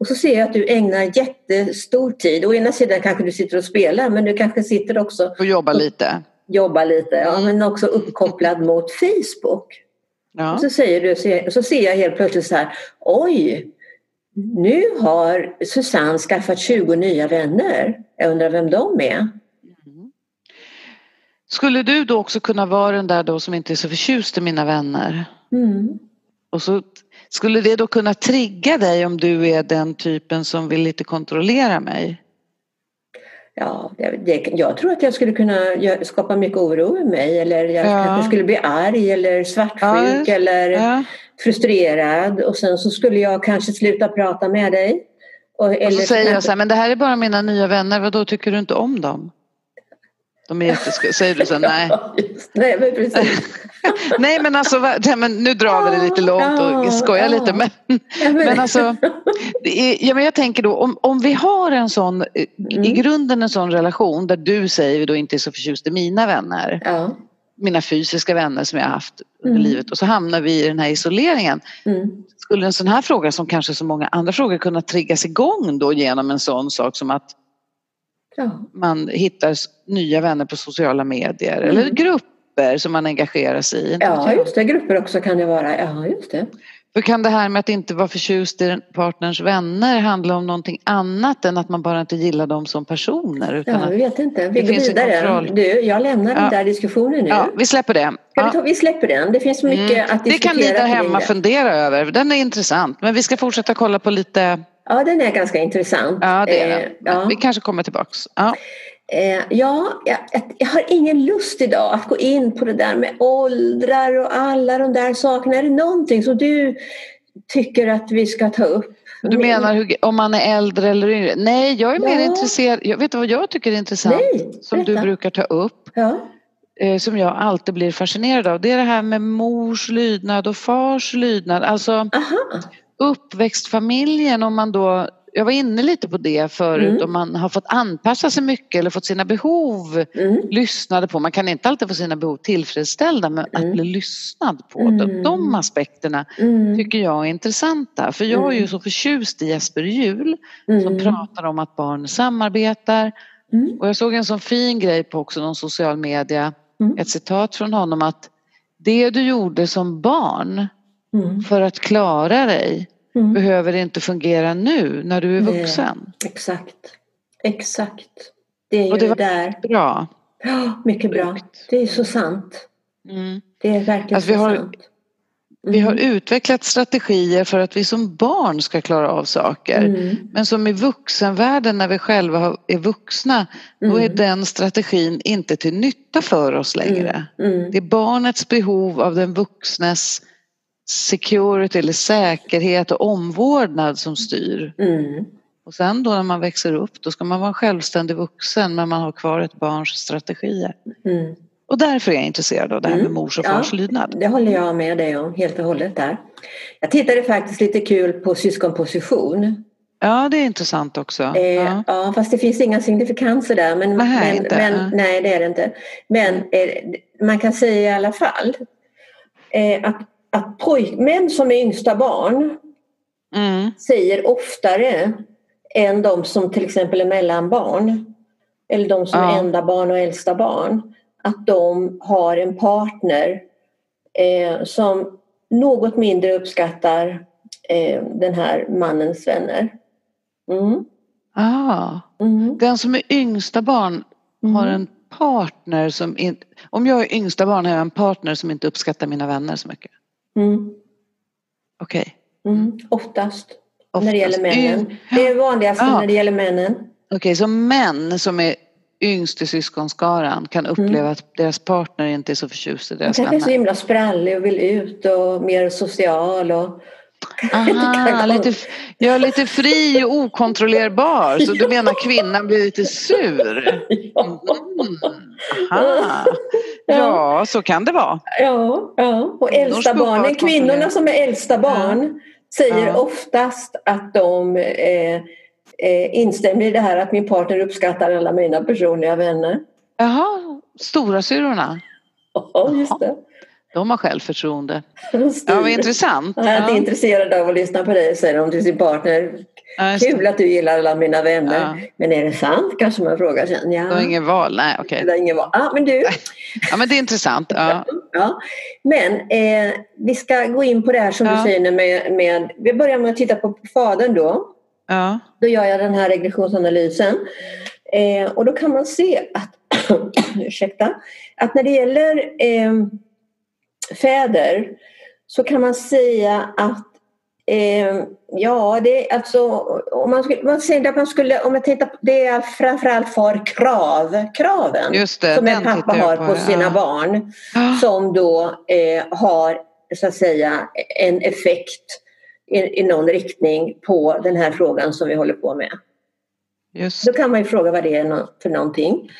Och så ser jag att du ägnar jättestor tid. Å ena sidan kanske du sitter och spelar men du kanske sitter också få jobba lite. Jobbar lite, ja, Mm. men också uppkopplad mot Facebook. Ja. Och så, säger du, så- så ser jag helt plötsligt så här, oj, nu har Susanne skaffat 20 nya vänner. Jag undrar vem de är. Skulle du då också kunna vara den där då som inte är så förtjust i mina vänner? Mm. Och så skulle det då kunna trigga dig om du är den typen som vill lite kontrollera mig? Ja, det, det, jag tror att jag skulle kunna skapa mycket oro i mig eller jag Ja. kanske skulle bli arg eller svartsjuk Ja, eller Ja. frustrerad och sen så skulle jag kanske sluta prata med dig. Och, Och så säger jag så här, men det här är bara mina nya vänner, vad då tycker du inte om dem? De är jättesku... Säger du så? Nej. nej, men precis. nej men alltså, men nu drar vi det lite långt och skojar lite. Men, men alltså, är, ja, men jag tänker då om, om vi har en sån, mm. i grunden en sån relation där du säger då inte är så förtjust i mina vänner. Ja. Mina fysiska vänner som jag har haft under mm. livet och så hamnar vi i den här isoleringen. Mm. Skulle en sån här fråga som kanske så många andra frågor kunna triggas igång då genom en sån sak som att Ja. Man hittar nya vänner på sociala medier mm. eller grupper som man engagerar sig i. Ja, just det. Grupper också kan det vara. Ja, just det. Hur kan det här med att inte vara förtjust i partners vänner handla om någonting annat än att man bara inte gillar dem som personer? Utan ja, jag vet inte. Vi går vidare. Du, jag lämnar ja. den där diskussionen nu. Ja, vi släpper det. Ja. Vi, vi, släpper den. Det finns mycket mm. att diskutera. Det kan ni där hemma fundera över. Den är intressant. Men vi ska fortsätta kolla på lite Ja, den är ganska intressant. Ja, det är den. Eh, ja. Vi kanske kommer tillbaks. Ja. Eh, ja, jag, jag, har ingen lust idag att gå in på det där med åldrar och alla de där sakerna. Är det någonting som du tycker att vi ska ta upp? Du menar hur, om man är äldre eller yngre? Nej, jag är ja. mer intresserad. Jag vet vad jag tycker är intressant Nej, som du brukar ta upp. Ja. Eh, som jag alltid blir fascinerad av. Det är det här med mors lydnad och fars lydnad. Alltså, Aha uppväxtfamiljen om man då jag var inne lite på det förut mm. om man har fått anpassa sig mycket eller fått sina behov mm. lyssnade på. Man kan inte alltid få sina behov tillfredsställda men mm. att bli lyssnad på. Mm. De, de aspekterna mm. tycker jag är intressanta. För jag är ju mm. så förtjust i Jesper Juhl som pratar om att barn samarbetar. Och jag såg en sån fin grej på också någon social media. Ett citat från honom att det du gjorde som barn Mm. för att klara dig mm. behöver inte fungera nu när du är vuxen. Nej, exakt, exakt. Det är ju Och det var där. bra. Ja, mycket bra. Det är så sant. Mm. Det är verkligen alltså, vi har, så sant. Vi har mm. utvecklat strategier för att vi som barn ska klara av saker. Mm. Men som i vuxenvärlden när vi själva är vuxna, då är Mm. den strategin inte till nytta för oss längre. Mm. Det är barnets behov av den vuxnes security eller säkerhet och omvårdnad som styr. Mm. Och sen då när man växer upp då ska man vara en självständig vuxen men man har kvar ett barns strategier. Mm. Och därför är jag intresserad av det här med Mm. mors och Ja. fars lydnad. Det håller jag med dig om helt och hållet där. Jag tittade faktiskt lite kul på syskonposition. Ja det är intressant också. Eh, Ja. ja. fast det finns inga signifikanser där. Men, Nej, men, inte. men, nej, det är det inte. Men eh, man kan säga i alla fall eh, att, att pojkmän som är yngsta barn Mm. säger oftare än de som till exempel är mellanbarn eller de som Ja. är enda barn och äldsta barn att de har en partner eh, som något mindre uppskattar eh, den här mannens vänner. Mm. Ah. Mm. Den som är yngsta barn Mm. har en partner som inte... Om jag är yngsta barn har jag en partner som inte uppskattar mina vänner så mycket. Mm. Okej. Mm. Oftast, när det Oftast. gäller männen. Det är vanligast Ja. när det gäller männen. Okej, så män som är yngst i syskonskaran kan uppleva att deras partner inte är så förtjust i deras kanske är så vänner. himla sprallig och vill ut och mer social. Och... Aha, lite, ja, lite fri och okontrollerbar. Så du menar kvinnan blir lite sur? Ja. Mm. Aha. Ja, så kan det vara. Ja, ja. och äldsta barnen, kvinnorna som är äldsta barn säger Ja. oftast att de eh, eh, instämmer i det här att min partner uppskattar alla mina personliga vänner. Jaha, stora syrorna. Ja, just det. De har självförtroende. Ja, det. vad intressant. Jag är inte Ja. intresserad av att lyssna på dig, säger de till sin partner. Ja. Kul att du gillar alla mina vänner. Ja. Men är det sant? Kanske man frågar sen. Ja. De har inget val, nej okej. Är ingen val. Ja, men du. Ja men det är intressant. Ja. Ja. Men eh, vi ska gå in på det här som du säger med, med... Vi börjar med att titta på fadern då. Ja. Då gör jag den här regressionsanalysen. Eh, och då kan man se att, ursäkta, att när det gäller eh, fäder så kan man säga att eh, ja, det är alltså om man, skulle, man säger att man skulle, om jag tittar på, det är framförallt för krav, kraven det, som en pappa har på sina ja. barn Ja. som då eh, har så att säga en effekt i, i någon riktning på den här frågan som vi håller på med. Just Då kan man ju fråga vad det är för någonting.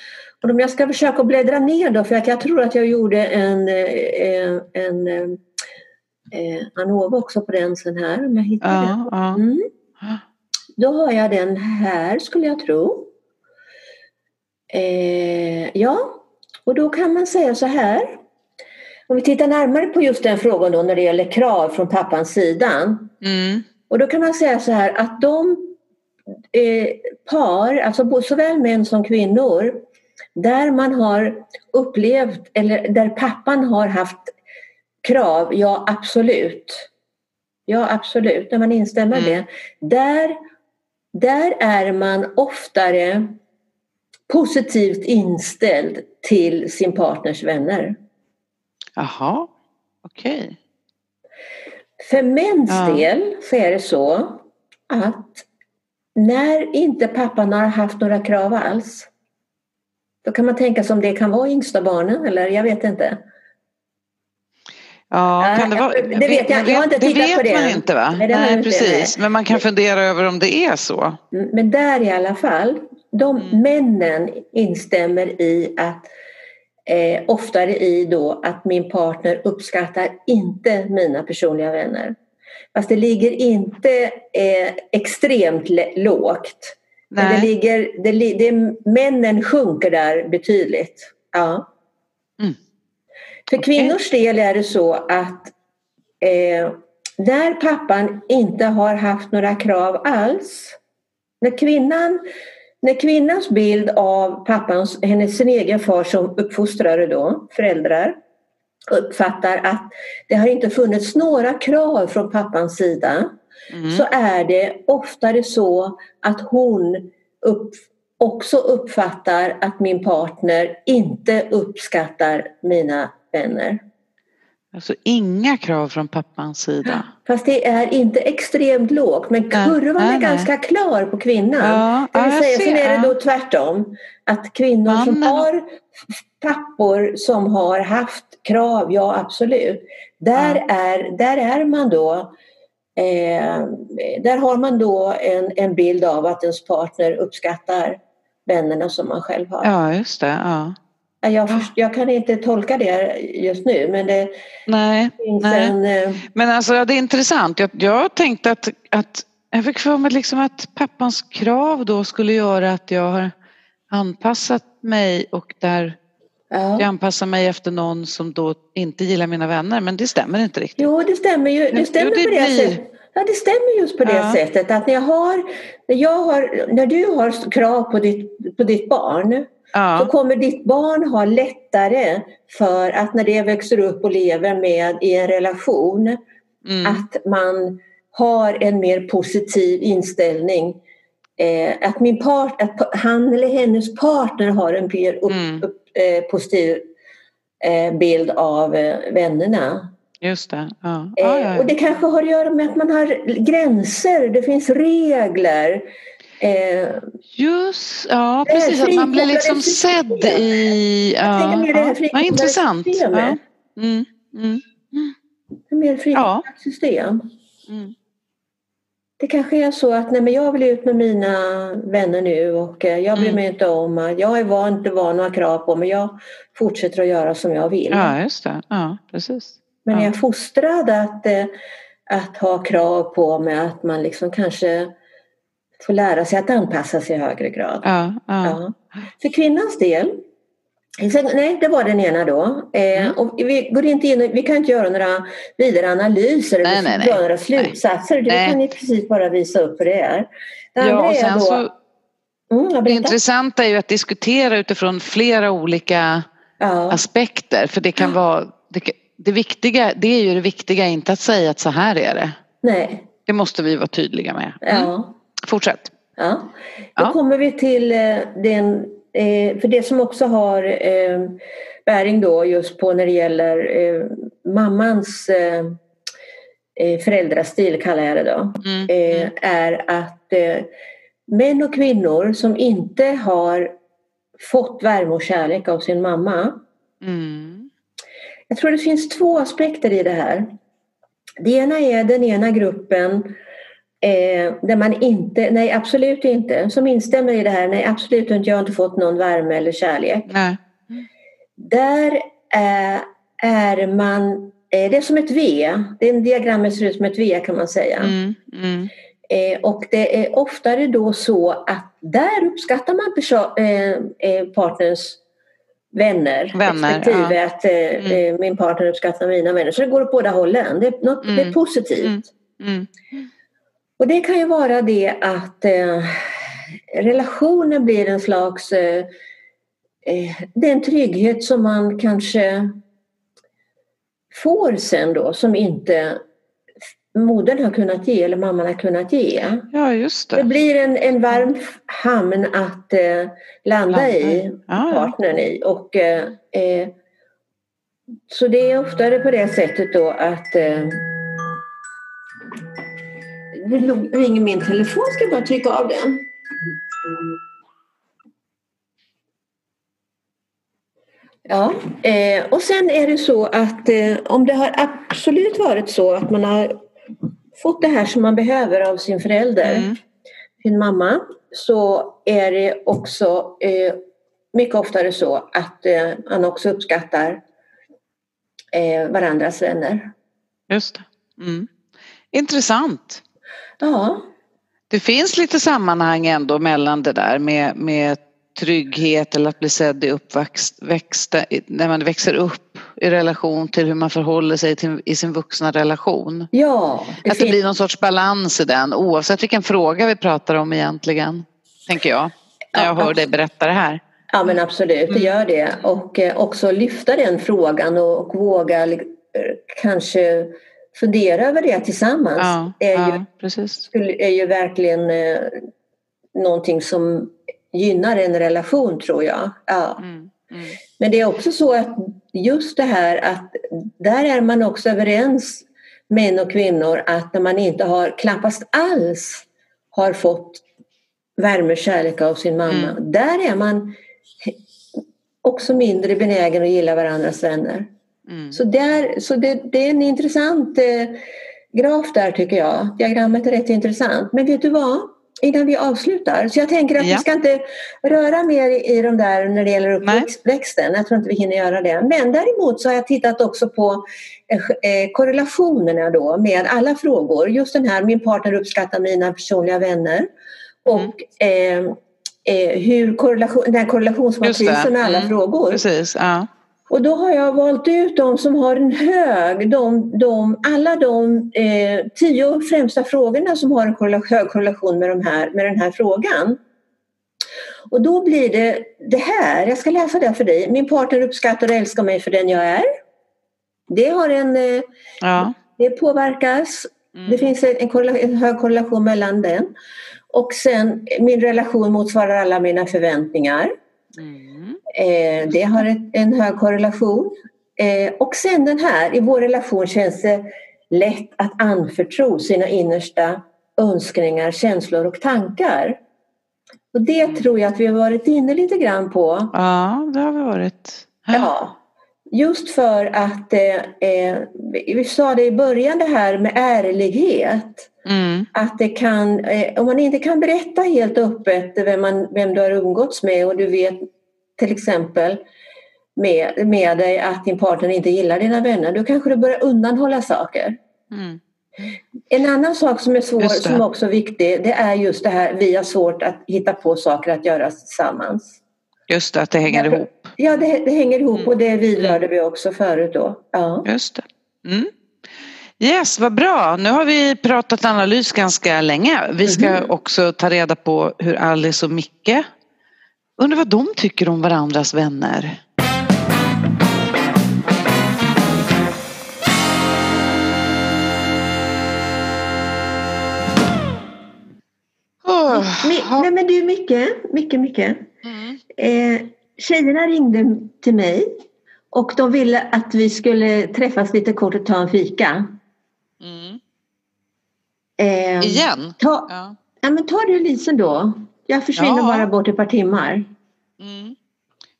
Om jag ska försöka bläddra ner då, för att jag tror att jag gjorde en, en, en, en Anova också på den sen här, om jag hittar Ja, den. ja. Mm. Då har jag den här skulle jag tro. Eh, ja, och då kan man säga så här. Om vi tittar närmare på just den frågan då när det gäller krav från pappans sida. Mm. Och då kan man säga så här att de eh, par, alltså såväl män som kvinnor, där man har upplevt, eller där pappan har haft krav, ja absolut. Ja absolut, när man instämmer i det. Där, där är man oftare positivt inställd till sin partners vänner. Jaha, okej. För mäns Ja. del så är det så att när inte pappan har haft några krav alls då kan man tänka sig om det kan vara yngsta barnen eller jag vet inte. Ja, kan det vara... Det vet jag- jag har inte det tittat vet på det. man inte va? Nej, det Nej, precis. Men man kan fundera över om det är så. Mm, Men där i alla fall, de Mm. männen instämmer i att eh, oftare i då att min partner uppskattar inte mina personliga vänner. Fast det ligger inte eh, extremt lågt. Men det Nej. ligger, det, det, männen sjunker där betydligt. Ja. Mm. För Okej. kvinnors del är det så att eh, när pappan inte har haft några krav alls. När kvinnan, när kvinnans bild av pappans, hennes sin egen far som uppfostrare då, föräldrar, uppfattar att det har inte funnits några krav från pappans sida Mm. så är det oftare så att hon upp, också uppfattar att min partner inte uppskattar mina vänner. Alltså inga krav från pappans sida. Fast det är inte extremt lågt men kurvan nej, är nej. ganska klar på kvinnan. Ja, Det ja, vill säga, sen är det ja. då tvärtom. Att kvinnor som Mannen- har pappor som har haft krav, ja absolut. Där, Ja. är, där är man då eh, där har man då en, en bild av att ens partner uppskattar vännerna som man själv har. Ja, just det. Ja. Ja, Jag, först, jag kan inte tolka det just nu men det Nej, finns Nej. en... eh, men alltså det är intressant. Jag, jag tänkte att, att jag fick för mig liksom att pappans krav då skulle göra att jag har anpassat mig och där jag Ja. anpassar mig efter någon som då inte gillar mina vänner men det stämmer inte riktigt. Jo, det stämmer ju. Det Jo, stämmer det på det blir- sättet. Ja, det stämmer just på det Ja. sättet att när jag har, när jag har, när du har krav på ditt, på ditt barn så Ja, kommer ditt barn ha lättare för att när det växer upp och lever med i en relation mm, att man har en mer positiv inställning. Eh, att min part, att han eller hennes partner har en mer Mm. upp, eh, positiv eh, bild av eh, vännerna. just det. Ja. Ja, ja, och det kanske har att göra med att man har gränser, det finns regler. Eh, Just, ja Det precis, att man blir liksom frikopplade sedd i... Ja, det här ja. frikopplade Vad intressant. Ja. Mm, mm, mer frikopplat system. mm. Det kanske är så att nej, men jag vill ut med mina vänner nu och eh, jag bryr Mm. mig inte om att jag är van, inte van några krav på men jag fortsätter att göra som jag vill. Ja, just det. Ja, precis. Men ja. är jag fostrad att, eh, att ha krav på mig att man liksom kanske får lära sig att anpassa sig i högre grad. Ja. Ja. För kvinnans del, sen, nej det var den ena då. Eh, Mm. och vi, går inte in, vi kan inte göra några vidare analyser Nej, eller nej, nej. göra några slutsatser. Det Nej. kan ni precis bara visa upp hur det är. Det ja och är sen då, så, mm, det intressanta är ju att diskutera utifrån flera olika ja, aspekter. För det kan vara... Det, det viktiga, det är ju det viktiga, inte att säga att så här är det. nej, Det måste vi vara tydliga med. Mm. ja, Fortsätt. ja. Då Ja. kommer vi till eh, den, för det som också har eh, bäring då just på när det gäller eh, mammans eh, eh, föräldrastil kallar jag det då. Mm. eh, Mm. är att eh, män och kvinnor som inte har fått värme och kärlek av sin mamma. Mm. Jag tror det finns två aspekter i det här. Det ena är den ena gruppen eh, där man inte, nej absolut inte, som instämmer i det här, nej absolut inte, jag har inte fått någon värme eller kärlek. Nej. Där är, är man, eh, det är som ett V, det är en diagrammet ser ut som ett V kan man säga. Mm, mm, Eh, och det är oftare då så att där uppskattar man eh, eh, partners vänner. Vänner, respektive ja. att eh, Mm. eh, min partner uppskattar mina vänner. Så det går åt båda hållen. Det är, något, det är Mm. positivt. Och det kan ju vara det att eh, relationen blir en slags eh, eh, det är en trygghet som man kanske får sen då som inte modern har kunnat ge eller mamman har kunnat ge. Ja, just Det det. blir en, en varm hamn att eh, landa Landa i, i. Ja, ja. partnern i. Och, eh, eh, så det är oftare på det sättet då att eh, det ringer min telefon, ska jag bara trycka av den. Ja, eh, och sen är det så att eh, om det har absolut varit så att man har fått det här som man behöver av sin förälder, Mm. sin mamma, så är det också eh, mycket oftare så att man också uppskattar varandras vänner. Just det. Mm. Intressant. Ja, Det finns lite sammanhang ändå mellan det där med, med trygghet eller att bli sedd i uppväxt, växta, när man växer upp i relation till hur man förhåller sig till, i sin vuxna relation. ja det att det blir någon sorts balans i den oavsett vilken fråga vi pratar om egentligen. Tänker jag. När jag Ja, hör dig berätta det här. Ja men absolut, det gör det. Och eh, också lyfta den frågan och, och våga eh, kanske fundera över det tillsammans. Ja, är, ju, ja precis. skulle- är ju verkligen eh, någonting som gynnar en relation tror jag. Ja. Mm, mm. Men det är också så att just det här att där är man också överens män och kvinnor att när man inte har knappast alls har fått värme och kärlek av sin mamma. Mm. Där är man också mindre benägen att gilla varandras vänner. Mm. Så, där, så det, det är en intressant eh, graf där tycker jag. Diagrammet är rätt intressant. Men vet du vad? Innan vi avslutar. Så jag tänker att Ja. vi ska inte röra mer i, i de där när det gäller Nej. uppväxten. Jag tror inte vi hinner göra det. Men däremot så har jag tittat också på eh, eh, korrelationerna då med alla frågor. Just den här, min partner uppskattar mina personliga vänner. Och eh, eh, hur korrelation, den här korrelationsmatrisen med alla Mm. frågor. Precis, ja. Och då har jag valt ut de som har en hög, de, de, alla de eh, tio främsta frågorna som har en hög korrelation med, de här, med den här frågan. Och då blir det det här, jag ska läsa det för dig. Min partner uppskattar och älskar mig för den jag är. Det har en, eh, ja. det påverkas. Mm. Det finns en, en hög korrelation mellan den. Och sen min relation motsvarar alla mina förväntningar. Mm. Eh, det har ett, en hög korrelation. Eh, och sen den här, i vår relation känns det lätt att anförtro sina innersta önskningar, känslor och tankar. Och det tror jag att vi har varit inne lite grann på. Ja, det har vi varit. Ja, just för att eh, eh, vi vi sa det i början det här med ärlighet. Mm. Att det kan, eh, om man inte kan berätta helt öppet vem, man, vem du har umgåtts med och du vet till exempel med, med dig att din partner inte gillar dina vänner, då kanske du börjar undanhålla saker. Mm. En annan sak som är svår, som också är viktig, det är just det här vi har svårt att hitta på saker att göra tillsammans. Just det, att det hänger ihop. Ja, det, det hänger ihop Mm. och det vidrörde vi också förut då. Ja. Just det. Mm. Yes, vad bra. Nu har vi pratat analys ganska länge. Vi ska Mhm. också ta reda på hur Alice och Micke undrar vad de tycker om varandras vänner. Oh, nej men du Micke, Micke, Micke. Mm. Eh, tjejerna ringde till mig och de ville att vi skulle träffas lite kort och ta en fika. Mm. Eh, Igen? Ta, Ja. ja, men ta det Lisen då. Jag försvinner Ja. bara bort ett par timmar. Mm.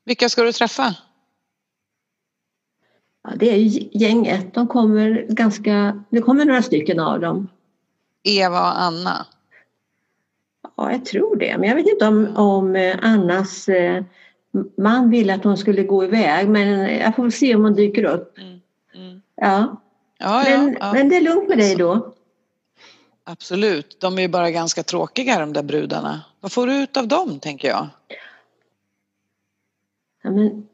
Vilka ska du träffa? Ja, det är gänget. De kommer ganska, det kommer några stycken av dem. Eva och Anna? Ja, jag tror det. Men jag vet inte om, om eh, Annas eh, man ville att hon skulle gå iväg. Men jag får väl se om hon dyker upp. Mm. Mm. Ja. Ja, Men, ja, ja. men det är lugnt med dig då? Absolut. De är ju bara ganska tråkiga de där brudarna. Vad får du ut av dem, tänker jag? Ja, men,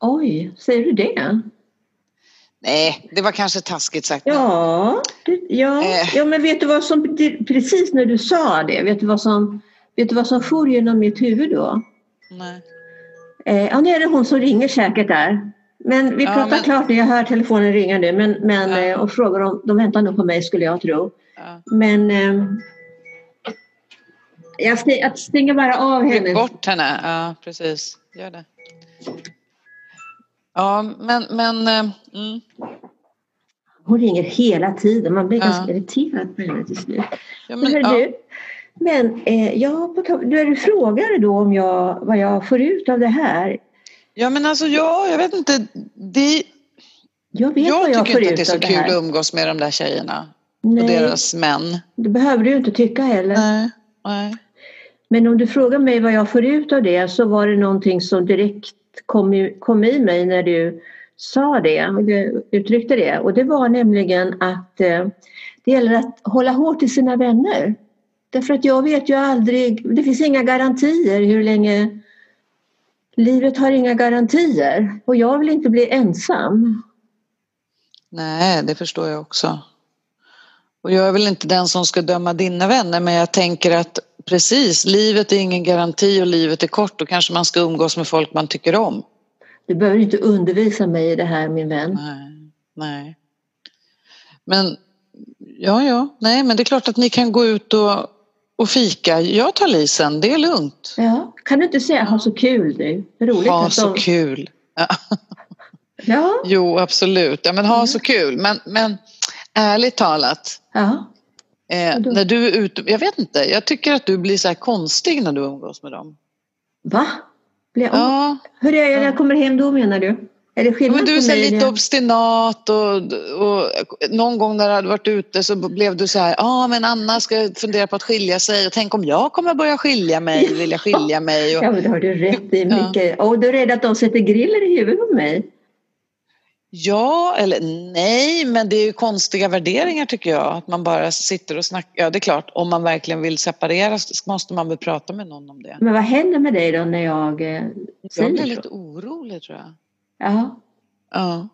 oj, säger du det? Nej, det var kanske taskigt sagt. Ja, det, ja, Eh. ja men vet du vad som, precis när du sa det, vet du vad som, vet du vad som for genom mitt huvud då? Nej. Eh, ja, nu är det hon som ringer säkert där. Men vi Ja, pratar men- klart nu, jag hör telefonen ringa nu men, men, Ja. eh, och frågar om, de väntar nog på mig skulle jag tro. Ja. Men eh, jag, stäng, jag stänger bara av henne. bort henne. Ja, precis. Gör det. Ja, men... men eh, mm. Hon ringer hela tiden, man blir Ja. ganska irriterad på henne till slut. Ja, Men, ja. du, men eh, ja, på du, du frågade då om jag, vad jag får ut av det här. ja, men alltså ja, jag vet inte. Det, Jag vet jag vad jag tycker får inte att ut det är så det kul att umgås med de där tjejerna och Nej, deras män. det behöver du inte tycka heller. Nej, nej. Men om du frågar mig vad jag får ut av det så var det någonting som direkt kom i, kom i mig när du sa det, och uttryckte det. Och det var nämligen att eh, det gäller att hålla hårt i sina vänner. Därför att jag vet ju aldrig, det finns inga garantier hur länge Livet har inga garantier och jag vill inte bli ensam. Nej, det förstår jag också. Och jag är väl inte den som ska döma dina vänner men jag tänker att precis, livet är ingen garanti och livet är kort. Då kanske man ska umgås med folk man tycker om. Du behöver inte undervisa mig i det här min vän. Nej, nej. Men ja, ja, nej, men det är klart att ni kan gå ut och, och fika. Jag tar lisen, det är lugnt. Ja, kan du inte säga ha så kul? Det är roligt Ha så de... kul. Ja. Ja, Jo, absolut. Ja, men ha Mm. så kul. Men, men ärligt talat, ja. eh, när du är ute, jag vet inte, jag tycker att du blir så här konstig när du umgås med dem. Va? Blir jag... Ja, Hur är jag när jag kommer hem då menar du? Är det skillnad men du är så lite när- obstinat och, och någon gång när du hade varit ute så blev du så här, ja ah, men Anna ska fundera på att skilja sig och tänk om jag kommer börja skilja mig, vilja skilja mig. Och, Ja, men det har du rätt i. Ja. Mycket. Och du är rädd att de sätter griller i huvudet på mig? Ja, eller nej, men det är ju konstiga värderingar tycker jag. Att man bara sitter och snackar. Ja, det är klart, om man verkligen vill separera så måste man väl prata med någon om det. Men vad händer med dig då när jag eh, Jag säger blir så? lite orolig tror jag. Ja. Ja,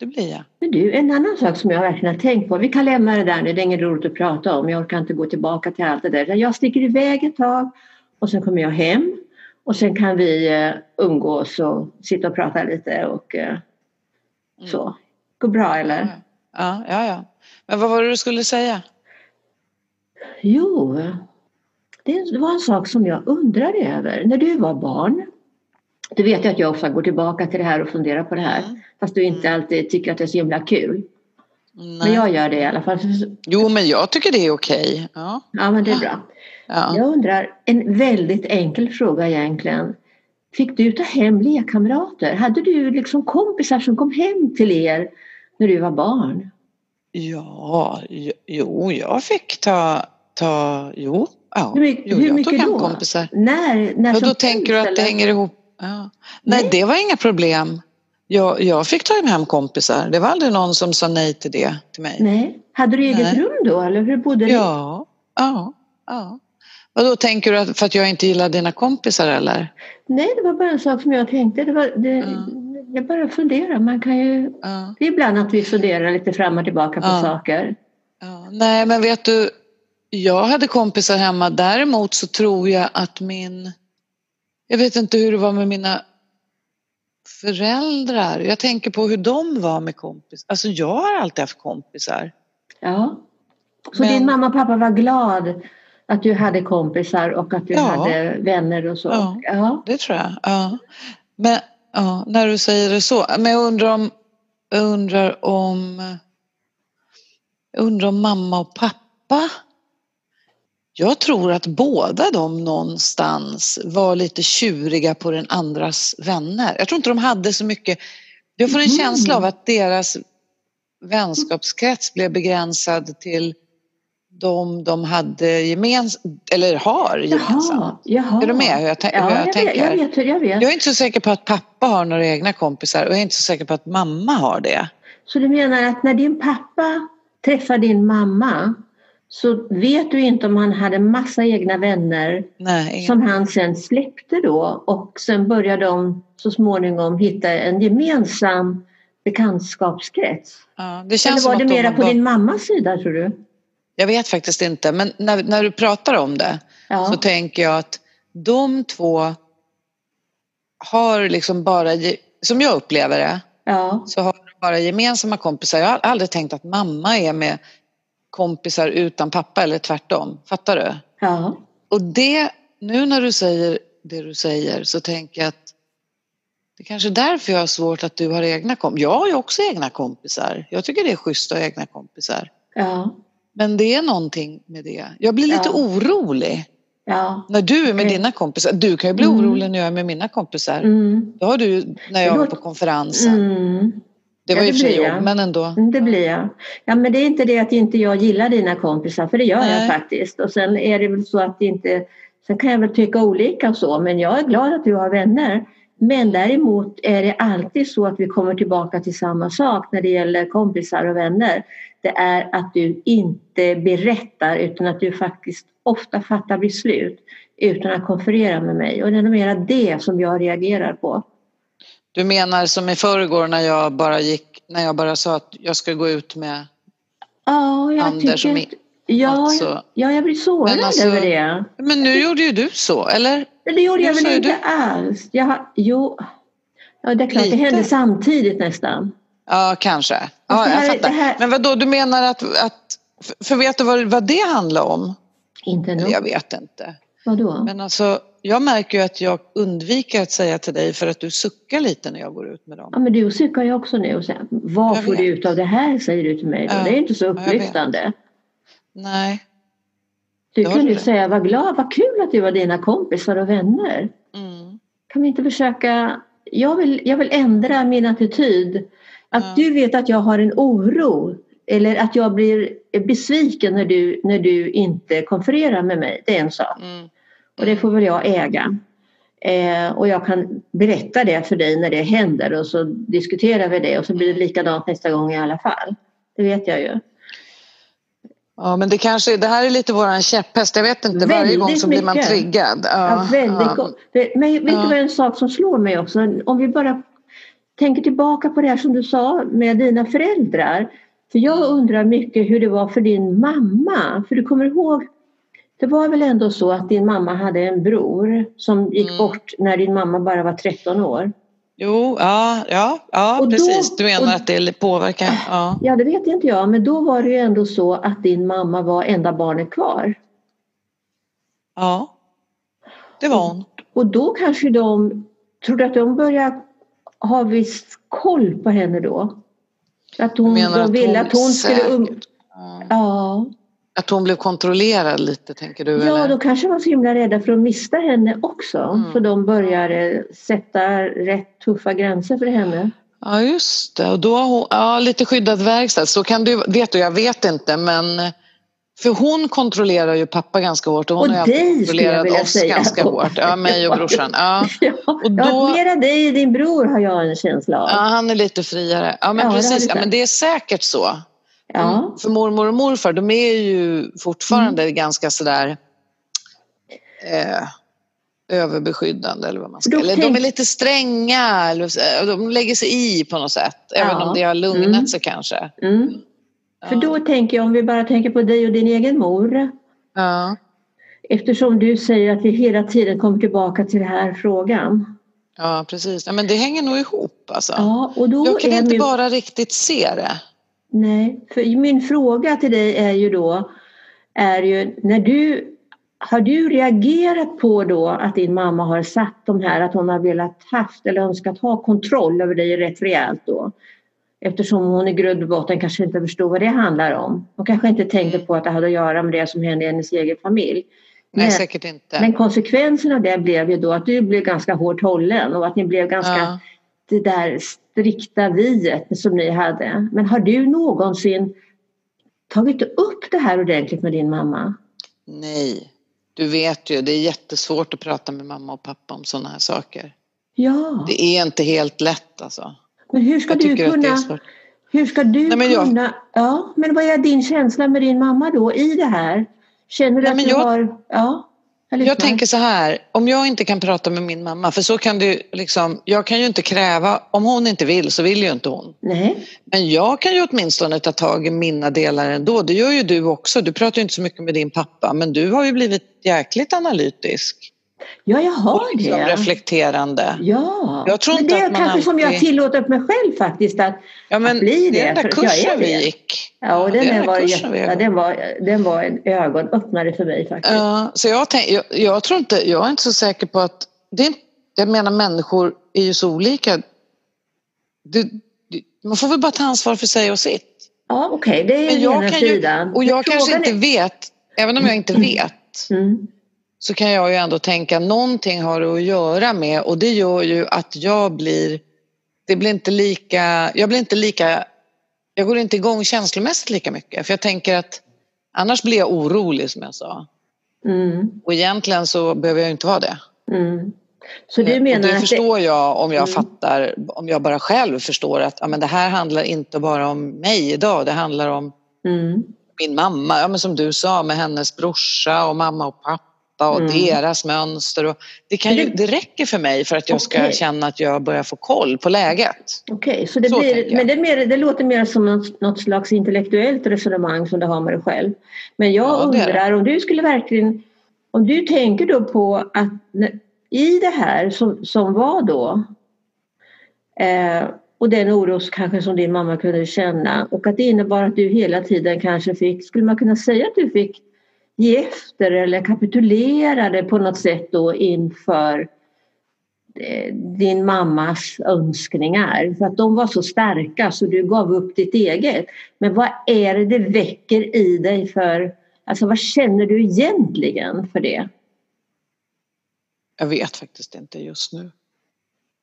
det blir jag. Men du, en annan sak som jag verkligen har tänkt på. Vi kan lämna det där nu, det är inget roligt att prata om. Jag orkar inte gå tillbaka till allt det där. Jag sticker iväg ett tag och sen kommer jag hem. Och sen kan vi eh, umgås och sitta och prata lite och eh, Mm. så. Går bra eller? Ja, ja, ja. Men vad var det du skulle säga? Jo, det var en sak som jag undrade över. När du var barn, du vet jag att jag ofta går tillbaka till det här och funderar på det här. Mm. Fast du inte alltid tycker att det är så himla kul. Men Nej. jag gör det i alla fall. Jo, men jag tycker det är okej. Ja, Ja, men det är bra. ja. Jag undrar, en väldigt enkel fråga egentligen. Fick du ta hem lekkamrater? Hade du liksom kompisar som kom hem till er när du var barn? ja jo, jag fick ta, ta jo, ja. Hur mycket- jo, hur jag mycket tog hem då? kompisar. När? när Ja, då tänker du att det eller? hänger ihop? Ja. Nej, Nej. det var inga problem. Jag, jag fick ta hem kompisar. Det var aldrig någon som sa nej till det till mig. Nej. Hade du eget Nej. rum då eller hur bodde du? Ja, ja, ja. Och då tänker du att för att jag inte gillar dina kompisar eller? Nej, det var bara en sak som jag tänkte. Det var, det, Mm. Jag bara funderar. Man kan ju... Ja, Det är ibland att vi funderar lite fram och tillbaka på Ja. saker. Nej, men vet du, jag hade kompisar hemma. Däremot så tror jag att min... Jag vet inte hur det var med mina föräldrar. Jag tänker på hur de var med kompisar. Alltså jag har alltid haft kompisar. Ja. Så Men- din mamma och pappa var glad att du hade kompisar och att du Ja. hade vänner och så? Ja. ja. Det tror jag. Ja. Men ja, när du säger det så. Men jag undrar om, jag undrar om, jag undrar om mamma och pappa. Jag tror att båda de någonstans var lite tjuriga på den andras vänner. Jag tror inte de hade så mycket. Jag får en Mhm. känsla av att deras vänskapskrets blev begränsad till de, de hade gemensamt, eller har gemensamt. Jaha, jaha. Är du med hur jag, tän- Ja, hur jag, jag, tänker? vet, jag vet hur jag vet. Jag är inte så säker på att pappa har några egna kompisar och jag är inte så säker på att mamma har det. Så du menar att när din pappa träffar din mamma så vet du inte om han hade massa egna vänner Nej, som han sen släppte då och sen började de så småningom hitta en gemensam bekantskapskrets? ja, det känns Eller var det att de mera på din mammas sida tror du? Jag vet faktiskt inte, men när, när du pratar om det Ja. så tänker jag att de två har liksom bara, som jag upplever det, ja. så har de bara gemensamma kompisar. Jag har aldrig tänkt att mamma är med kompisar utan pappa eller tvärtom. Fattar du? ja. Och det, nu när du säger det du säger så tänker jag att det är kanske är därför jag har svårt att du har egna kompisar. Jag har ju också egna kompisar. Jag tycker det är schysst att ha egna kompisar. ja. Men det är någonting med det. Jag blir lite Ja. orolig ja. när du är med dina kompisar. Du kan ju bli Mm. orolig när jag är med mina kompisar. Mm. Det har du när jag var på konferensen. Mm. Det var Ja, ju det för sig jag. jobb, men ändå. Mm, Det blir jag. Ja, men det är inte det att inte jag gillar dina kompisar, för det gör Nej. jag faktiskt. Och sen är det väl så att det inte... Sen kan jag väl tycka olika och så, men jag är glad att du har vänner. Men däremot är det alltid så att vi kommer tillbaka till samma sak när det gäller kompisar och vänner. Det är att du inte berättar utan att du faktiskt ofta fattar beslut utan att konferera med mig. Och det är nog mera det som jag reagerar på. Du menar som i förrgår när jag bara gick, när jag bara sa att jag ska gå ut med Ja, jag Anders och tycker... Mick. Ja, Alltså- ja, jag blir sårad Men alltså- över det. Men nu gjorde ju du så, eller? Men det gjorde jag väl inte du. alls. Jag jo, ja, det är klart, Lite. det hände samtidigt nästan. Ja, kanske. Ja, jag fattar. här- Men vad då du menar att, att för- vet du vad, vad det handlar om? Inte nog. jag vet inte. Vadå? Men alltså, jag märker ju att jag undviker att säga till dig för att du suckar lite när jag går ut med dem. Ja, men du suckar jag också nu och säger, vad Jag får du vet. ut av det här säger du till mig. Ja, Det är inte så upplyftande. Nej. Du kunde du ju säga, vad glad, vad kul att du var dina kompisar och vänner. Mm. Kan vi inte försöka, jag vill, jag vill ändra min attityd. Att Ja. du vet att jag har en oro eller att jag blir besviken när du, när du inte konfererar med mig. Det är en sak. Mm. Och det får väl jag äga. Eh, och jag kan berätta det för dig när det händer och så diskuterar vi det och så blir det likadant nästa gång i alla fall. Det vet jag ju. Ja, men det kanske, det här är lite våran käpphäst. Jag vet inte, varje Väldigt gång så blir man mycket. triggad. Ja, väldigt ja. gott. Det- Men vet Ja. du vad en sak som slår mig också? Om vi bara tänker tillbaka på det här som du sa med dina föräldrar. För jag undrar mycket hur det var för din mamma. För du kommer ihåg, det var väl ändå så att din mamma hade en bror som gick Mm. bort när din mamma bara var 13 år. Jo, ja, ja, ja Och då- precis. Du menar och- att det påverkar? Ja. Ja, det vet inte jag, men då var det ju ändå så att din mamma var enda barnet kvar. ja, det var hon. Och då kanske de, tror du att de började ha viss koll på henne då? Att hon, de att ville hon att hon skulle... Um, säkert- Ja. ja. Att hon blev kontrollerad lite, tänker du? ja, eller? då kanske var så himla rädda för att mista henne också. Mm. Så de började sätta rätt tuffa gränser för henne. Ja, just det. Och då har hon, ja, lite skyddad verkstad. Så kan du, vet du, jag vet inte, men för hon kontrollerar ju pappa ganska hårt och hon Och har dig kontrollerat oss säga. ganska hårt. Ja, mig och brorsan. Ja. Ja, Och ja, då- mera dig och din bror har jag en känsla av. ja, han är lite friare. Ja, men Ja, det precis. du Ja, men det är säkert så. Ja. Mm, För mormor och morfar, de är ju fortfarande Mm. ganska sådär eh, överbeskyddande eller vad man ska Eller de tänk- är lite stränga, eller, de lägger sig i på något sätt. Även Ja. om det har lugnat Mm. sig kanske. Mm. För då tänker jag, om vi bara tänker på dig och din egen mor. Ja. Eftersom du säger att vi hela tiden kommer tillbaka till den här frågan. Ja, precis. Ja, men det hänger nog ihop alltså. Ja, och då Jag kan inte min... bara riktigt se det. Nej, för min fråga till dig är ju då, är ju när du, har du reagerat på då att din mamma har satt de här, att hon har velat haft eller önskat ha kontroll över dig rätt rejält då? Eftersom hon i grund och botten kanske inte förstod vad det handlar om. Hon kanske inte tänkte Mm. på att det hade att göra med det som hände i hennes egen familj. Nej, Men- säkert inte. Men konsekvensen av det blev ju då att du blev ganska hårt hållen och att ni blev ganska ja. det där strikta viet som ni hade. Men har du någonsin tagit upp det här ordentligt med din mamma? Nej, du vet ju, det är jättesvårt att prata med mamma och pappa om sådana här saker. Ja. Det är inte helt lätt alltså. Men hur ska Jag du kunna... Hur ska du Nej, men jag- kunna... Ja, men vad är din känsla med din mamma då i det här? Känner du Nej, att du jag- har... Ja. Jag tänker så här, om jag inte kan prata med min mamma, för så kan du liksom, jag kan ju inte kräva, om hon inte vill så vill ju inte hon. Nej. Men jag kan ju åtminstone ta tag i mina delar ändå. Det gör ju du också. Du pratar ju inte så mycket med din pappa men du har ju blivit jäkligt analytisk. Ja, jag har och liksom det. reflekterande. Ja, Jag tror men det är att kanske som jag alltid- tillåter mig själv faktiskt att Ja men bli det är den där är kursen vi gick. Ja, och är den, den var, ja, den, var, den var en ögonöppnare för mig faktiskt. Ja, så jag, tänk, jag, jag tror inte, jag är inte så säker på att, det är, jag menar människor är ju så olika. Det, det, man får väl bara ta ansvar för sig och sitt. Ja, okej, det är Men jag ena ju, sidan. och jag kanske inte vet, även om jag inte vet, är- Mm. Så kan jag ju ändå tänka någonting har det att göra med och det gör ju att jag blir, det blir inte lika, jag blir inte lika, jag går inte igång känslomässigt lika mycket för jag tänker att annars blir jag orolig som jag sa Mm. och egentligen så behöver jag inte vara det. Mm. Så du och menar det att förstår jag om jag Mm. fattar, om jag bara själv förstår att ja, men det här handlar inte bara om mig idag, det handlar om det... Mm. min mamma, ja, men som du sa med hennes brorsa och mamma och pappa och Mm. deras mönster. Och det, kan ju, det räcker för mig för att jag ska Okej. känna att jag börjar få koll på läget. Okej, så det, Så blir, men det, mer, det låter mer som något, något slags intellektuellt resonemang som du har med dig själv. Men jag Ja, undrar om du skulle verkligen, om du tänker då på att i det här som, som var då eh, och den oro kanske som din mamma kunde känna och att det innebar att du hela tiden kanske fick, skulle man kunna säga att du fick ge efter eller kapitulerade på något sätt då inför eh, din mammas önskningar för att de var så starka så du gav upp ditt eget. Men vad är det det väcker i dig för, alltså vad känner du egentligen för det? Jag vet faktiskt inte just nu.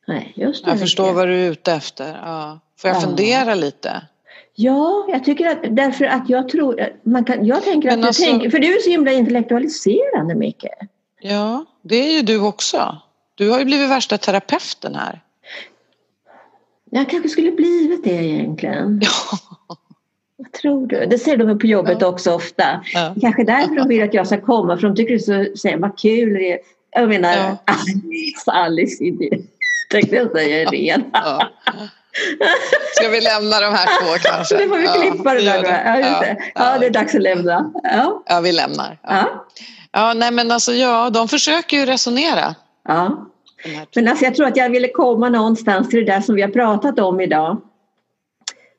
Nej, just det. Jag förstår vad du är ute efter. Ja. Får jag Ja. fundera lite? Ja, jag tycker att därför att jag tror, man kan, jag tänker Men att du alltså- tänker, för du är så himla intellektualiserande Micke. Ja, det är ju du också. Du har ju blivit värsta terapeuten här. Jag kanske skulle blivit det egentligen. Ja. Vad tror du? Det ser de på jobbet Ja. också ofta. Ja. Kanske därför de vill att jag ska komma för de tycker det är så, vad kul det är. Jag menar Ja. Alice, Alice inte. Tänkte jag säga ren. Ja. Ska vi lämna de här två kanske? Nu får vi Ja, klippa det vi gör där. Ja, just det. ja, det är dags att lämna. Ja. Ja, vi lämnar. Ja. Ja. Ja, nej men alltså ja, de försöker ju resonera. Ja. Men alltså jag tror att jag ville komma någonstans till det där som vi har pratat om idag.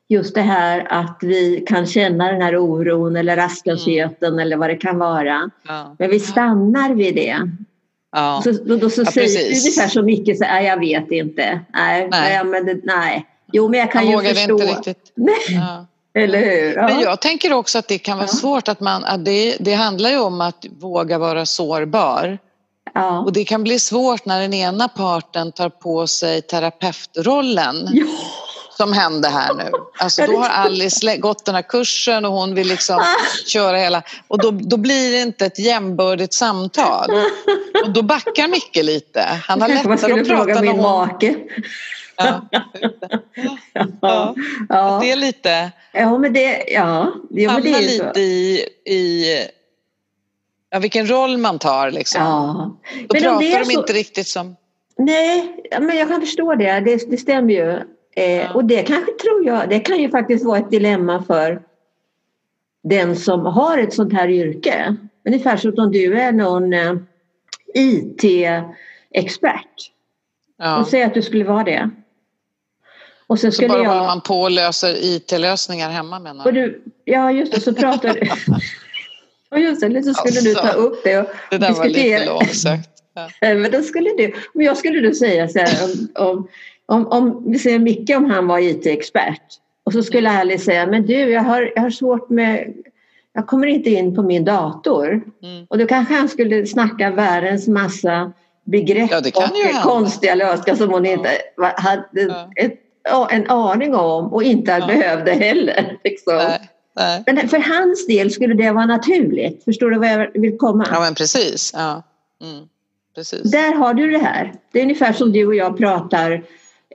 Just det här att vi kan känna den här oron eller rastlösheten eller vad det kan vara. Ja. Men vi stannar vid det. Ja. Så, då, då så Ja, säger ungefär så mycket så nej jag vet inte. Nej. nej. men det, nej. Jo men jag kan Man ju vågar förstå. inte riktigt. Nej, Ja. eller hur? Ja. Men jag tänker också att det kan vara Ja. svårt att man, att det, det handlar ju om att våga vara sårbar. ja. Och det kan bli svårt när den ena parten tar på sig terapeutrollen ja. som hände här nu. Alltså då har Alice gått den här kursen och hon vill liksom Ah. köra hela och då, då blir det inte ett jämbördigt samtal. Och då backar Micke lite. Han har lättare att prata fråga min hon... make. Ja. Ja. Ja. Det är lite, ja men det, ja. Jo, men det är ju så. lite i, i ja, vilken roll man tar liksom. Ja. Då Men pratar de så- inte riktigt som... Nej, men jag kan förstå det. Det, det stämmer ju. Eh, Ja. Och det kanske tror jag, det kan ju faktiskt vara ett dilemma för den som har ett sånt här yrke. Ungefär som om du är någon eh, IT-expert. Ja. Och säg att du skulle vara det. Och sen Så skulle bara håller jag... man på och löser IT-lösningar hemma menar Och du? ja just det, så pratar du... Och just det, så skulle du ta Alltså, upp det och Det där var lite diskutera. långsökt. Ja. Men då skulle du, men jag skulle du säga så här om, om, om, om vi säger Micke om han var IT-expert och så skulle Alice säga men du jag har, jag har svårt med jag kommer inte in på min dator Mm. och då kanske han skulle snacka världens massa begrepp Ja, och konstiga lösningar som hon inte hade Ja. ett, en aning om och inte Ja. behövde heller. Liksom. Nej, Nej. Men för hans del skulle det vara naturligt. Förstår du vad jag vill komma? Ja, men precis. Ja. Mm. precis. Där har du det här. Det är ungefär som du och jag pratar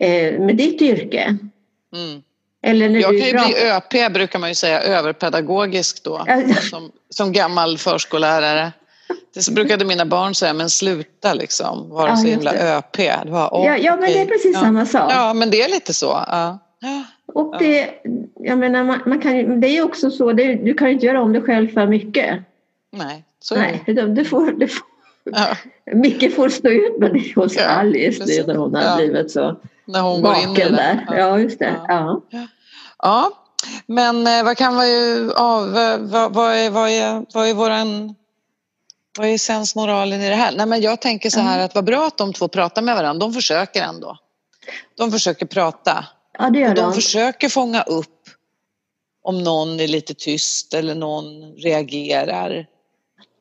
eh, med ditt yrke. Mm. Eller när Jag du kan ju pratar... bli ÖP brukar man ju säga, överpedagogisk då, som, som gammal förskollärare. Det så brukade mina barn säga, men sluta liksom, vara Ja, så himla det. ÖP. Det var, åh, Ja, ja, men det är precis ja. samma sak. Ja, men det är lite så. Ja. Och det, jag menar, man, man kan, det är också så, det, du kan ju inte göra om dig själv för mycket. Nej, så är Nej, det. du får, du får, Ja. Micke får stå ut med det hos Ja, Alice precis. nu när hon har Ja. blivit så När hon går in vaken där. Ja. Ja, just det. Ja. Ja. Men eh, vad kan vi, ja, vad, vad, vad är, vad är, vad är våran, vad är sensmoralen i det här? Nej men jag tänker så här att vad bra att de två pratar med varandra, de försöker ändå. De försöker prata. ja, det gör Och de de. försöker fånga upp om någon är lite tyst eller någon reagerar.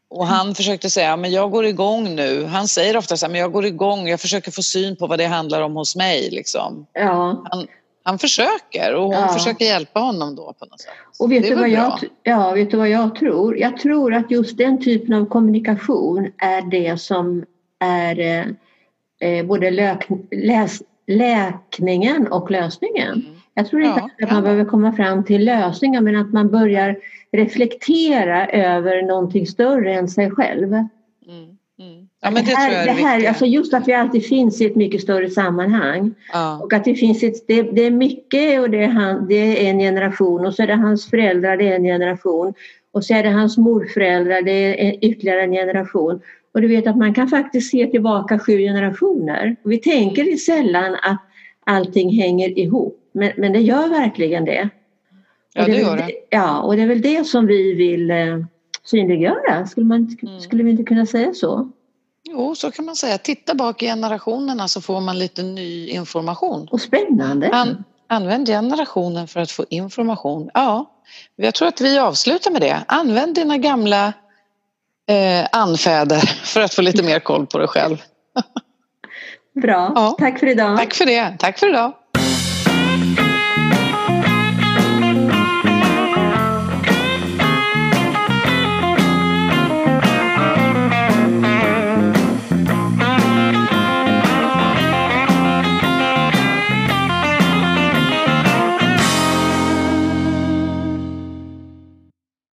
Och han försökte säga, men jag går igång nu. Han säger ofta så här, men jag går igång, jag försöker få syn på vad det handlar om hos mig. Liksom. Ja. Han, han försöker och hon Ja. försöker hjälpa honom då på något sätt. Och vet du, vad jag, ja, vet du vad jag tror? Jag tror att just den typen av kommunikation är det som är eh, eh, både lök, läs, läkningen och lösningen. Mm. Jag tror inte Ja, att man ja. behöver komma fram till lösningar men att man börjar reflektera över någonting större än sig själv. Mm. Mm. Ja, men det, här, tror jag är det det här, alltså just att vi alltid finns i ett mycket större sammanhang. ja. Och att det finns ett, det, det är mycket och det är, han, det är en generation och så är det hans föräldrar, det är en generation. Och så är det hans morföräldrar, det är ytterligare en generation. Och du vet att man kan faktiskt se tillbaka sju generationer. Och vi tänker sällan att allting hänger ihop. Men, men det gör verkligen det. ja, det är gör det. Ja, och det är väl det som vi vill eh, synliggöra. Skulle, man, Mm. skulle vi inte kunna säga så? Jo, så kan man säga. Titta bak i generationerna så får man lite ny information. Och spännande. An, använd generationen för att få information. Ja, jag tror att vi avslutar med det. Använd dina gamla eh, anfäder för att få lite mer koll på dig själv. Bra. Ja. Tack för idag. Tack för det. Tack för idag.